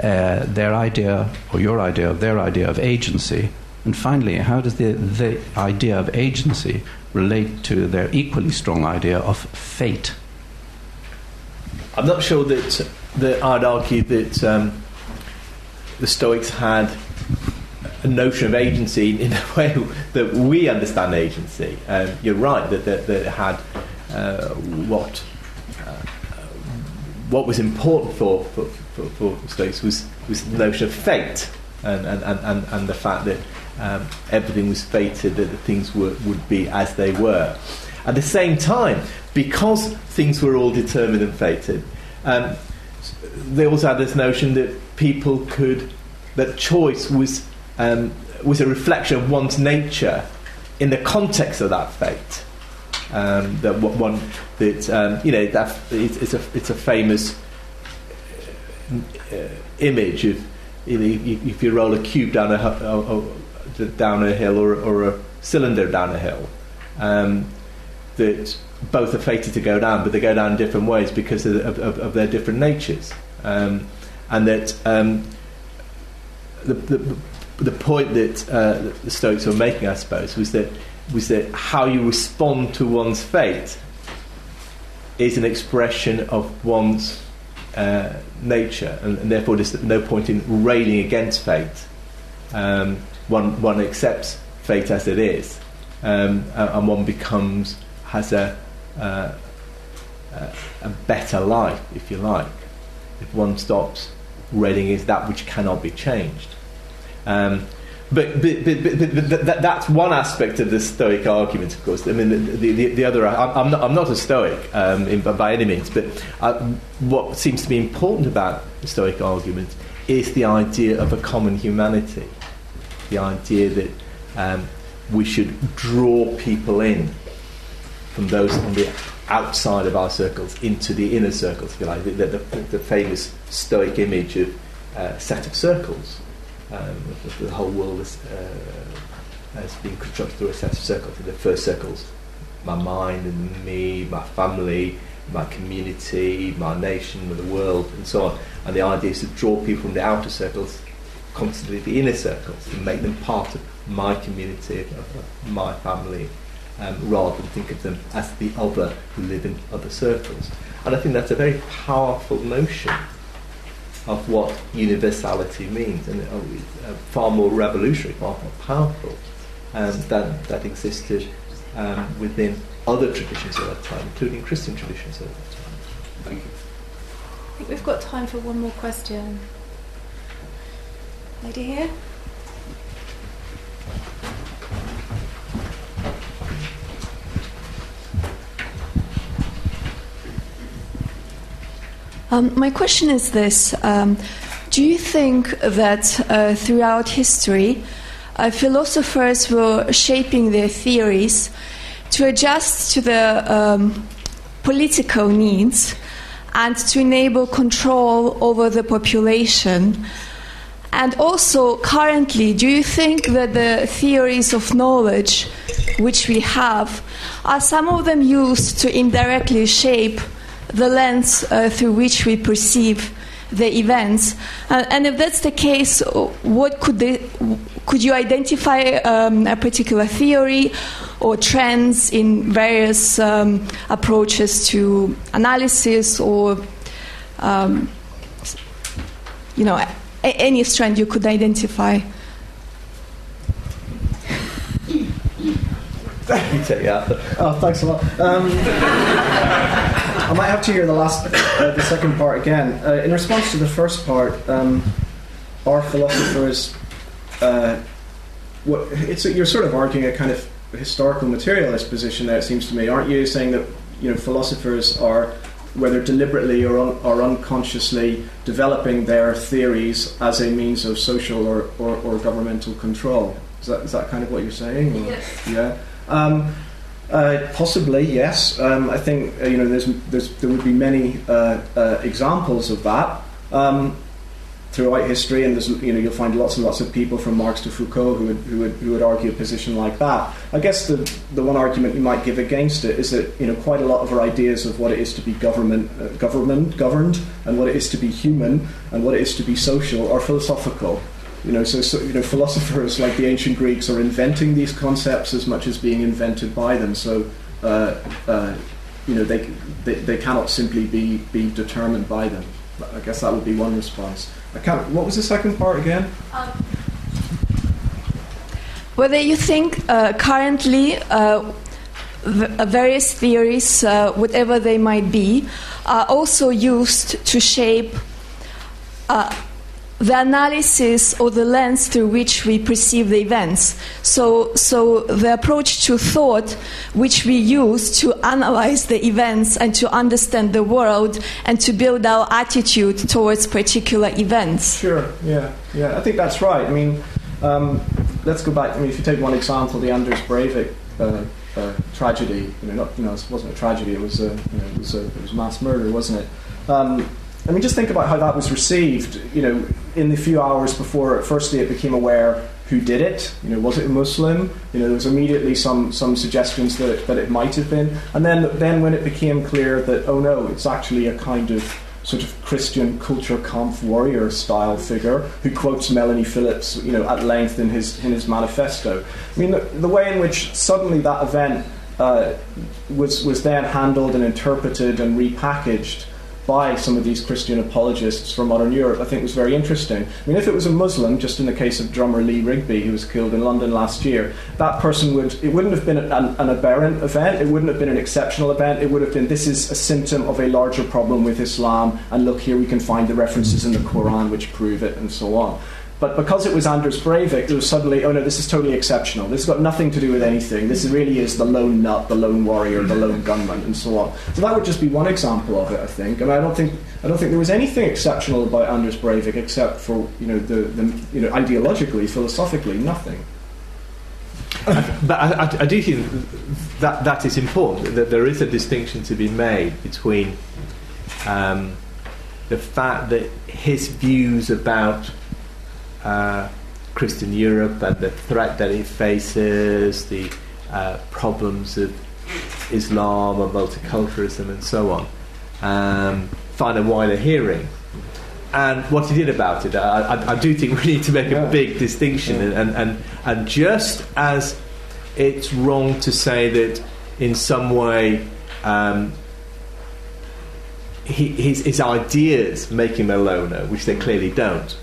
uh, their idea, or your idea of their idea of agency. And finally, how does the, the idea of agency relate to their equally strong idea of fate? I'm not sure that, that I'd argue that um, the Stoics had a notion of agency in a *laughs* way that we understand agency. Um, you're right that, that, that it had uh, what uh, what was important for, for, for, for Stoics was, was the notion of fate and, and, and, and the fact that um, everything was fated, that the things were, would be as they were. At the same time, because things were all determined and fated, um, they also had this notion that people could, that choice was, um, was a reflection of one's nature in the context of that fate. Um, that one that um, you know that it's, a it's a famous uh, image of you know, if you roll a cube down a down a hill or, or, a cylinder down a hill, um, that both are fated to go down, but they go down in different ways because of, of, of their different natures. Um, and that um, the, the, the point that uh, the Stoics were making, I suppose, was that was that how you respond to one's fate is an expression of one's uh, nature, and, and, therefore there's no point in railing against fate. Um, one one accepts fate as it is, um, and one becomes has a, a better life, if you like, if one stops reading is that which cannot be changed. Um, but, but, but, but, but that, that's one aspect of the Stoic argument, of course. I mean, the, the, the other, I'm not, I'm not a Stoic um, in, by any means, but uh, what seems to be important about the Stoic argument is the idea of a common humanity, the idea that um, we should draw people in from those on the outside of our circles into the inner circles, if you like, the, the, the famous Stoic image of a uh, set of circles um, the whole world is, uh, has been constructed through a set of circles. the first circles, my mind and me, my family, my community, my nation, the world, and so on. And the idea is to draw people from the outer circles constantly the inner circles and make them part of my community, of my family, um, rather than think of them as the other who live in other circles. And I think that's a very powerful notion of what universality means, and uh, far more revolutionary, far more powerful um, than that existed um, within other traditions at that time, including Christian traditions at that time. Thank you. I think we've got time for one more question. Lady here. Um, my question is this um, Do you think that uh, throughout history, uh, philosophers were shaping their theories to adjust to the um, political needs and to enable control over the population? And also, currently, do you think that the theories of knowledge which we have are some of them used to indirectly shape the lens uh, through which we perceive the events. Uh, and if that's the case, what could they, could you identify um, a particular theory or trends in various um, approaches to analysis or um, you know a- any trend you could identify? *laughs* you take that. Oh, thanks a lot. I might have to hear the last, uh, the second part again. Uh, in response to the first part, um, are philosophers? Uh, what, it's you're sort of arguing a kind of historical materialist position there. It seems to me, aren't you? Saying that you know philosophers are whether deliberately or, un- or unconsciously developing their theories as a means of social or, or, or governmental control. Is that, is that kind of what you're saying? Or? Yes. Yeah. Um, uh, possibly, yes. Um, I think uh, you know there's, there's, there would be many uh, uh, examples of that um, throughout history, and you know you'll find lots and lots of people from Marx to Foucault who would, who would, who would argue a position like that. I guess the the one argument you might give against it is that you know quite a lot of our ideas of what it is to be government uh, government governed and what it is to be human and what it is to be social are philosophical. You know, so, so, you know, philosophers like the ancient Greeks are inventing these concepts as much as being invented by them. So, uh, uh, you know, they, they, they cannot simply be be determined by them. I guess that would be one response. I can't. What was the second part again? Um, whether you think uh, currently uh, v- various theories, uh, whatever they might be, are also used to shape uh, the analysis or the lens through which we perceive the events. So, so the approach to thought which we use to analyze the events and to understand the world and to build our attitude towards particular events. Sure, yeah, yeah, I think that's right. I mean, um, let's go back. I mean, if you take one example, the Anders Breivik uh, uh, tragedy. You know, not, you know, it wasn't a tragedy. It was a, you know, it was a, it was mass murder, wasn't it? Um, I mean, just think about how that was received. You know, in the few hours before, firstly, it became aware who did it. You know, was it a Muslim? You know, there was immediately some some suggestions that it, that it might have been, and then then when it became clear that oh no, it's actually a kind of sort of Christian Kulturkampf warrior style figure who quotes Melanie Phillips, you know, at length in his in his manifesto. I mean, the, the way in which suddenly that event uh, was was then handled and interpreted and repackaged by some of these Christian apologists from modern Europe, I think was very interesting. I mean, if it was a Muslim, just in the case of drummer Lee Rigby, who was killed in London last year, that person would, it wouldn't have been an, an aberrant event, it wouldn't have been an exceptional event, it would have been, this is a symptom of a larger problem with Islam, and look, here we can find the references in the Quran which prove it, and so on. But because it was Anders Breivik, it was suddenly, oh no, this is totally exceptional. This has got nothing to do with anything. This really is the lone nut, the lone warrior, the lone gunman, and so on. So that would just be one example of it, I think. And I don't think, I don't think there was anything exceptional about Anders Breivik except for, you know, the, the you know, ideologically, philosophically, nothing. but I, I, do think that that is important. That there is a distinction to be made between um, the fact that his views about uh, Christian Europe and the threat that it faces, the uh, problems of Islam and multiculturalism and so on, um, find a wider hearing. And what he did about it, I, I, I do think we need to make a big distinction. Yeah. And, and, and just as it's wrong to say that in some way um, he, his, his ideas make him a loner, which they clearly don't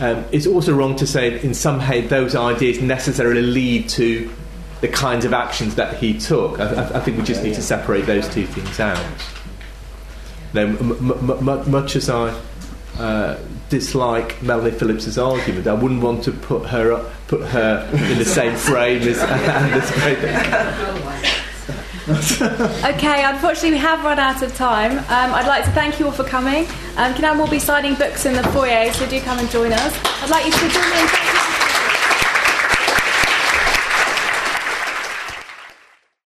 um, it's also wrong to say in some way those ideas necessarily lead to the kinds of actions that he took. I, I think we just need to separate those two things out. Now, m- m- m- much as I uh, dislike Melanie Phillips's argument, I wouldn't want to put her up, put her in the same frame as *laughs* Anders Breivik. *laughs* *laughs* okay, unfortunately, we have run out of time. Um, I'd like to thank you all for coming. Um, Kenan will be signing books in the foyer, so do come and join us. I'd like you to join me